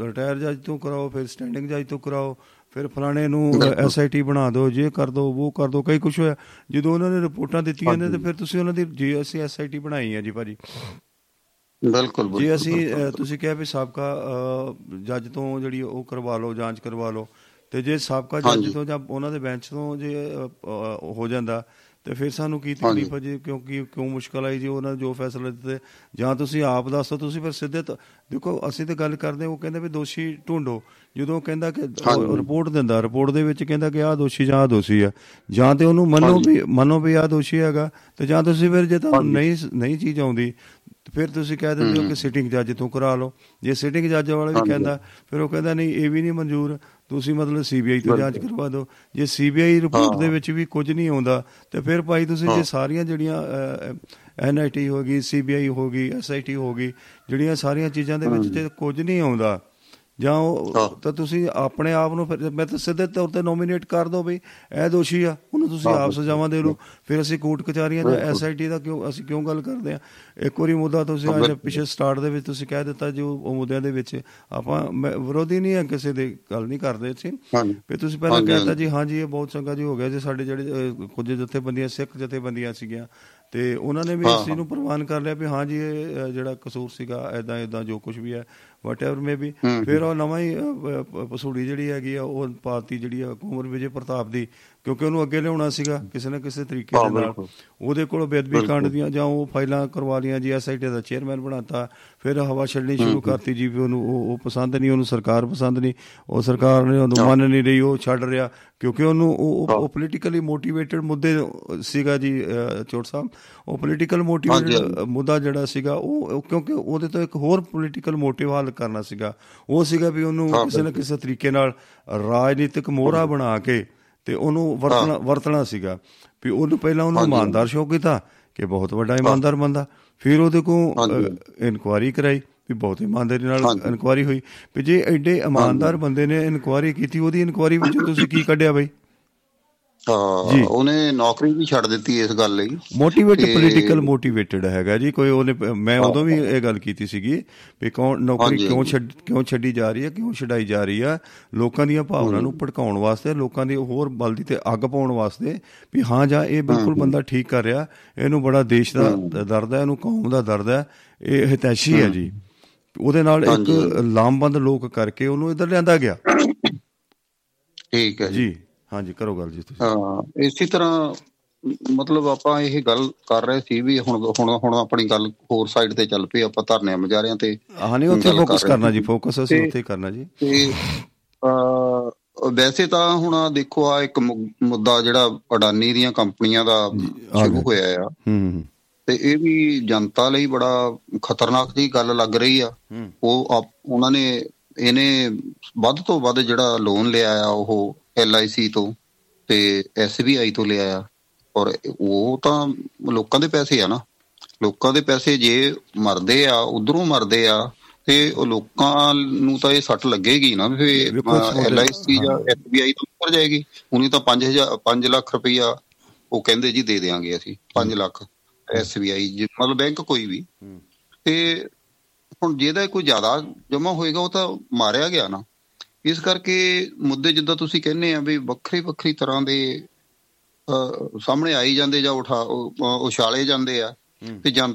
ਰਿਟਾਇਰ ਜੱਜ ਤੋਂ ਕਰਾਓ ਫਿਰ ਸਟੈਂਡਿੰਗ ਜੱਜ ਤੋਂ ਕਰਾਓ ਫਿਰ ਫਲਾਣੇ ਨੂੰ ਐਸਆਈਟੀ ਬਣਾ ਦਿਓ ਜੇ ਕਰ ਦਿਓ ਉਹ ਕਰ ਦਿਓ ਕਈ ਕੁਝ ਹੋਇਆ। ਜਦੋਂ ਉਹਨਾਂ ਨੇ ਰਿਪੋਰਟਾਂ ਦਿੱਤੀਆਂ ਨੇ ਤੇ ਫਿਰ ਤੁਸੀਂ ਉਹਨਾਂ ਦੀ ਜੀ ਅਸੀਂ ਐਸਆਈਟੀ ਬਣਾਈ ਹੈ ਜੀ ਭਾਜੀ। ਬਿਲਕੁਲ ਜੇ ਅਸੀਂ ਤੁਸੀਂ ਕਿਹਾ ਵੀ ਸਾਬਕਾ ਜੱਜ ਤੋਂ ਜਿਹੜੀ ਉਹ ਕਰਵਾ ਲਓ ਜਾਂਚ ਕਰਵਾ ਲਓ ਤੇ ਜੇ ਸਾਬਕਾ ਜੱਜ। ਤੋਂ ਜਾਂ ਉਹਨਾਂ ਦੇ ਬੈਂਚ ਤੋਂ ਜੇ ਹੋ ਜਾਂਦਾ ਤੇ ਫਿਰ ਸਾਨੂੰ ਕੀ ਤਕਲੀਫ ਹੈ ਜੀ? ਕਿਉਂਕਿ ਕਿਉਂ ਮੁਸ਼ਕਲ ਆਈ ਜੀ ਉਹਨਾਂ ਜੋ ਫੈਸਲਾ ਦਿੱਤੇ? ਜਾਂ ਤੁਸੀਂ ਆਪ ਦੱਸੋ ਤੁਸੀਂ ਫਿਰ ਸਿੱਧੇ ਤ- ਦੇਖੋ ਅਸੀਂ ਤੇ ਗੱਲ ਕਰਦੇ ਉਹ ਕਹਿੰਦੇ ਵੀ ਦੋਸ਼ੀ ਢੂੰਡੋ। ਜਦੋਂ ਕਹਿੰਦਾ ਕਿ। ਰਿਪੋਰਟ ਦਿੰਦਾ ਰਿਪੋਰਟ ਦੇ ਵਿੱਚ ਕਹਿੰਦਾ ਕਿ ਆਹ ਦੋਸ਼ੀ ਜਾਂ ਆਹ ਦੋਸ਼ੀ ਆ। ਜਾਂ ਤੇ ਉਹਨੂੰ ਮੰਨੋ। ਵੀ ਮੰਨੋ ਵੀ ਆਹ ਦੋਸ਼ੀ ਹੈਗਾ ਤੇ ਜਾਂ ਤੁਸੀਂ ਫਿਰ ਜੇ ਤੁਹਾਨੂੰ ਨਹੀਂ ਨਹੀਂ ਚੀਜ਼ ਆਉਂਦੀ ਤੇ ਫਿਰ ਤੁਸੀਂ ਕਹਿ ਦਿੰਦੇ ਹੋ ਕਿ ਸਿਟਿੰਗ ਜੱਜ ਤੋਂ ਕਰਾ ਲਓ। ਜੇ ਸਿਟਿੰਗ ਜੱਜ ਵਾਲਾ ਵੀ। ਕਹਿੰਦਾ ਫਿਰ ਉਹ ਕਹਿੰਦਾ ਨਹੀਂ ਇਹ ਵੀ ਨਹੀਂ ਮਨਜ਼ੂਰ। ਤੁਸੀਂ ਮਤਲਬ ਸੀਬੀਆਈ ਤੋਂ ਜਾਂਚ ਕਰਵਾ ਦਿਓ। ਜੇ ਸੀਬੀਆਈ ਰਿਪੋਰਟ ਦੇ ਵਿੱਚ ਵੀ ਕੁਝ ਨਹੀਂ ਆਉਂਦਾ ਤੇ ਫਿਰ ਭਾਈ ਤੁਸੀਂ ਜੇ ਸਾਰੀਆਂ ਜਿਹੜੀਆਂ ਐਨਆਈਟੀ ਹੋ ਗਈ ਸੀਬੀਆਈ ਹੋ ਗਈ ਐਸਆਈਟੀ ਹੋ ਗਈ ਜਿਹੜੀਆਂ ਸਾਰੀਆਂ ਚੀਜ਼ਾਂ ਦੇ ਵਿੱਚ ਜੇ ਕੁਝ ਨਹੀਂ ਆਉਂਦਾ ਜਾਂ ਉਹ। ਤਾਂ ਤੁਸੀਂ ਆਪਣੇ ਆਪ ਨੂੰ ਫਿਰ ਮੈਂ ਤਾਂ ਸਿੱਧੇ ਤੌਰ ਤੇ ਨੋਮੀਨੇਟ ਕਰ ਦੋ ਬਈ ਇਹ ਦੋਸ਼ੀ ਆ ਉਹਨੂੰ ਤੁਸੀਂ ਆਪ ਸਜ਼ਾਵਾਂ ਦੇ ਲਓ ਫਿਰ ਅਸੀਂ ਕੋਰਟ ਕਚਹਿਰੀਆਂ ਜਾਂ ਐਸਆਈਟੀ ਦਾ ਕਿਉਂ ਅਸੀਂ ਕਿਉਂ ਗੱਲ ਕਰਦੇ ਆ? ਇੱਕ ਵਾਰੀ ਮੁੱਦਾ ਤੁਸੀਂ ਅੱਜ ਪਿਛੇ ਸਟਾਰਟ ਦੇ ਵਿੱਚ ਤੁਸੀਂ ਕਹਿ ਦਿੱਤਾ ਜੋ ਉਹ ਮੁੱਦਿਆਂ ਦੇ ਵਿੱਚ ਆਪਾਂ ਵਿਰੋਧੀ ਨਹੀਂ ਆ ਕਿਸੇ ਦੇ ਗੱਲ ਨਹੀਂ ਕਰਦੇ ਸੀ। ਵੀ ਤੁਸੀਂ ਪਹਿਲਾਂ ਕਹਿਤਾ ਜੀ ਹਾਂਜੀ ਇਹ ਬਹੁਤ ਚੰਗਾ ਜੀ ਹੋ ਗਿਆ ਜੀ ਸਾਡੇ ਜਿਹੜੇ ਕੁਝ ਜਥੇਬੰਦੀਆਂ ਸਿੱਖ ਜਥੇਬੰਦੀਆਂ ਸੀਗੀਆਂ ਤੇ ਉਹਨਾਂ ਨੇ ਵੀ ਹਾਂ, ਇਸ ਚੀਜ਼ ਨੂੰ ਪ੍ਰਵਾਨ ਕਰ ਲਿਆ ਵੀ ਹਾਂਜੀ ਇਹ ਅਹ, ਜਿਹੜਾ ਕਸੂਰ ਸੀਗਾ ਐਦਾਂ ਐਦਾਂ ਜੋ ਕੁਝ ਵੀ ਹੈ ਵਟਐਵਰ ਮੇ ਵੀ ਹੂੰ। ਫਿਰ ਉਹ ਨਵਾਂ ਹੀ ਪਸੂੜੀ ਜਿਹੜੀ ਹੈਗੀ ਆ ਉਹ ਪਾਰਟੀ ਜਿਹੜੀ ਆ ਕੁਮਰ ਵਿਜੇ ਪ੍ਰਤਾਪ ਦੀ ਕਿਉਂਕਿ ਉਹਨੂੰ ਅੱਗੇ ਲਿਆਉਣਾ ਸੀਗਾ ਕਿਸੇ ਨਾ ਕਿਸੇ ਤਰੀਕੇ ਦੇ ਨਾਲ। ਉਹਦੇ ਕੋਲ ਬੇਦਬੀ ਕਾਂਡ ਦੀਆਂ ਜਾਂ ਉਹ ਫਾਈਲਾਂ ਕਰਵਾ ਲੀਆਂ ਜੀ ਐਸਆਈਟੀ ਦਾ ਚੇਅਰਮੈਨ ਬਣਾਤਾ ਫਿਰ ਹਵਾ ਛੱਡਣੀ ਸ਼ੁਰੂ ਕਰਤੀ ਜੀ ਵੀ ਉਹਨੂੰ ਉਹ ਪਸੰਦ ਨਹੀਂ ਉਹਨੂੰ ਸਰਕਾਰ ਪਸੰਦ ਨਹੀਂ ਉਹ ਸਰਕਾਰ ਨੇ ਉਹਨੂੰ ਮੰਨ ਨਹੀਂ ਰਹੀ ਉਹ ਛੱਡ ਰਿਹਾ ਕਿਉਂਕਿ ਉਹਨੂੰ ਉਹ ਉਹ ਪੋਲੀਟੀਕਲੀ ਮੋਟੀਵੇਟਡ ਮੁੱਦੇ ਸੀਗਾ ਜੀ ਚੋਟ ਸਾਹਿਬ। ਉਹ ਪੋਲੀਟੀਕਲ ਮੋਟੀਵੇਟਡ ਮੁੱਦਾ ਜਿਹੜਾ ਸੀਗਾ ਉਹ ਕਿਉਂਕਿ ਉਹਦੇ ਤੋਂ ਇੱਕ ਹੋਰ ਪੋਲੀਟੀਕਲ ਮੋਟਿਵ ਹੱਲ ਕਰਨਾ ਸੀਗਾ। ਉਹ ਸੀਗਾ ਵੀ ਉਹਨੂੰ ਕਿਸੇ ਨਾ ਕਿਸੇ ਤਰੀਕੇ ਨਾਲ ਰਾਜਨੀਤਿਕ ਮੋਹਰਾ ਬਣਾ ਕੇ ਤੇ ਉਹਨੂੰ ਵਰਤਣਾ ਵਰਤਣਾ ਸੀਗਾ। ਵੀ ਉਹਨੂੰ ਪਹਿਲਾਂ ਉਹਨੂੰ। ਇਮਾਨਦਾਰ ਸ਼ੋ ਕੀਤਾ ਕਿ ਬਹੁਤ ਵੱਡਾ ਇਮਾਨਦਾਰ ਬੰਦਾ। ਫਿਰ ਉਹਦੇ ਕੋਲ। ਇਨਕੁਆਰੀ ਕਰਾਈ ਵੀ ਬਹੁਤ ਇਮਾਨਦਾਰੀ ਨਾਲ। ਇਨਕੁਆਰੀ ਹੋਈ। ਵੀ ਜੇ ਐਡੇ ਇਮਾਨਦਾਰ ਬੰਦੇ ਨੇ ਇਨਕੁਆਰੀ ਕੀਤੀ ਉਹਦੀ ਇਨਕੁਆਰੀ ਵਿੱਚੋਂ ਤੁਸੀਂ ਕੀ ਕੱਢਿਆ ਬਈ? ਹਾਂ। ਉਹਨੇ ਨੌਕਰੀ ਵੀ ਛੱਡ ਦਿੱਤੀ ਇਸ ਗੱਲ ਲਈ। ਮੋਟੀਵੇਟ ਪੋਲੀਟੀਕਲ ਮੋਟੀਵੇਟਡ ਹੈਗਾ ਜੀ। ਕੋਈ ਉਹਨੇ ਮੈਂ ਉਦੋਂ ਵੀ ਇਹ ਗੱਲ ਕੀਤੀ ਸੀਗੀ ਵੀ ਕੌਣ ਨੌਕਰੀ ਕਿਉਂ। ਛੱਡ ਕਿਉਂ ਛੱਡੀ ਜਾ ਰਹੀ ਹੈ ਕਿਉਂ ਛਡਾਈ ਜਾ ਰਹੀ ਹੈ ਲੋਕਾਂ ਦੀਆਂ ਭਾਵਨਾ ਨੂੰ ਭੜਕਾਉਣ ਵਾਸਤੇ ਲੋਕਾਂ ਦੀ ਹੋਰ ਬਲਦੀ ਤੇ ਅੱਗ ਪਾਉਣ ਵਾਸਤੇ ਵੀ ਹਾਂ ਜਾਂ ਇਹ ਬਿਲਕੁਲ ਬੰਦਾ ਠੀਕ ਕਰ ਰਿਹਾ ਇਹਨੂੰ ਬੜਾ ਦੇਸ਼ ਦਾ ਦਰਦ ਹੈ ਇਹਨੂੰ ਕੌਮ ਦਾ ਦਰਦ ਹੈ ਇਹ ਹਿਤੈਸ਼ੀ ਹੈ ਜੀ। ਉਹਦੇ ਨਾਲ ਇੱਕ। ਲਾਮਬੰਦ ਲੋਕ ਕਰਕੇ ਉਹਨੂੰ ਇੱਧਰ ਲਿਆਂਦਾ ਗਿਆ। ਠੀਕ ਹੈ ਜੀ। ਹਾਂਜੀ ਕਰੋ ਗੱਲ ਜੀ ਤੁਸੀਂ। ਹਾਂ ਇਸੇ ਤਰ੍ਹਾਂ ਮਤਲਬ ਆਪਾਂ ਇਹ ਗੱਲ ਕਰ ਰਹੇ ਸੀ ਵੀ ਹੁਣ ਹੁਣ ਹੁਣ ਆਪਣੀ ਗੱਲ ਹੋਰ ਸਾਈਡ ਤੇ ਚੱਲ ਪਈ ਆਪਾਂ ਧਰਨਿਆਂ ਮਜਾਰਿਆਂ ਤੇ ਹਾਂ ਨਹੀਂ ਉੱਥੇ ਫੋਕਸ ਕਰਨਾ। ਜੀ ਫੋਕਸ ਅਸੀਂ ਉੱਥੇ ਕਰਨਾ ਜੀ। ਤੇ ਵੈਸੇ ਤਾਂ ਹੁਣ ਆਹ ਦੇਖੋ ਆ ਇੱਕ ਮੁੱਦਾ ਜਿਹੜਾ ਅਡਾਨੀ ਦੀਆਂ ਕੰਪਨੀਆਂ ਦਾ ਆ ਸ਼ੁਰੂ। ਹੋਇਆ ਆ। ਹੂੰ ਤੇ ਇਹ ਵੀ ਜਨਤਾ ਲਈ ਬੜਾ ਖਤਰਨਾਕ ਜੀ ਗੱਲ ਲੱਗ ਰਹੀ ਆ। ਉਹ ਉਹਨਾਂ ਨੇ ਇਹਨੇ ਵੱਧ ਤੋਂ ਵੱਧ ਜਿਹੜਾ ਲੋਨ ਲਿਆ ਆ ਉਹ LIC ਤੋਂ ਤੇ SBI ਤੋਂ ਲਿਆ ਆ। ਔਰ ਉਹ ਤਾਂ ਲੋਕਾਂ ਦੇ ਪੈਸੇ ਆ ਨਾ। ਲੋਕਾਂ ਦੇ ਪੈਸੇ ਜੇ ਮਰਦੇ ਆ ਉਧਰੋਂ ਮਰਦੇ ਆ ਤੇ ਉਹ ਲੋਕਾਂ ਨੂੰ ਤਾਂ ਇਹ ਸੱਟ ਲੱਗੇਗੀ ਨਾ ਮੁੱਦੇ- LIC ਜਾਂ SBI ਤੋਂ ਉੱਪਰ ਜਾਏਗੀ। ਉਹਨੀ ਤਾਂ 5000 5 ਲੱਖ ਰੁਪਈਆ ਉਹ ਕਹਿੰਦੇ ਜੀ ਦੇ ਦੇਾਂਗੇ ਅਸੀਂ 5 ਲੱਖ SBI ਜੇ- ਮਤਲਬ ਬੈਂਕ ਕੋਈ ਵੀ। ਤੇ ਹੁਣ ਜਿਹਦਾ ਕੋਈ ਜ਼ਿਆਦਾ ਜਮਾ ਹੋਏਗਾ ਉਹ ਤਾਂ ਮਾਰਿਆ ਗਿਆ ਨਾ। ਇਸ ਕਰਕੇ ਮੁੱਦੇ ਜਿੱਦਾਂ ਤੁਸੀਂ ਕਹਿੰਦੇ ਆ ਵੀ ਵੱਖਰੀ ਵੱਖਰੀ ਤਰ੍ਹਾਂ ਦੇ ਸਾਹਮਣੇ ਆਈ ਜਾਂਦੇ ਜਾਂ ਉਠਾ ਉਛਾਲੇ ਜਾਂਦੇ ਆ। ਤੇ ਜਨਤਾ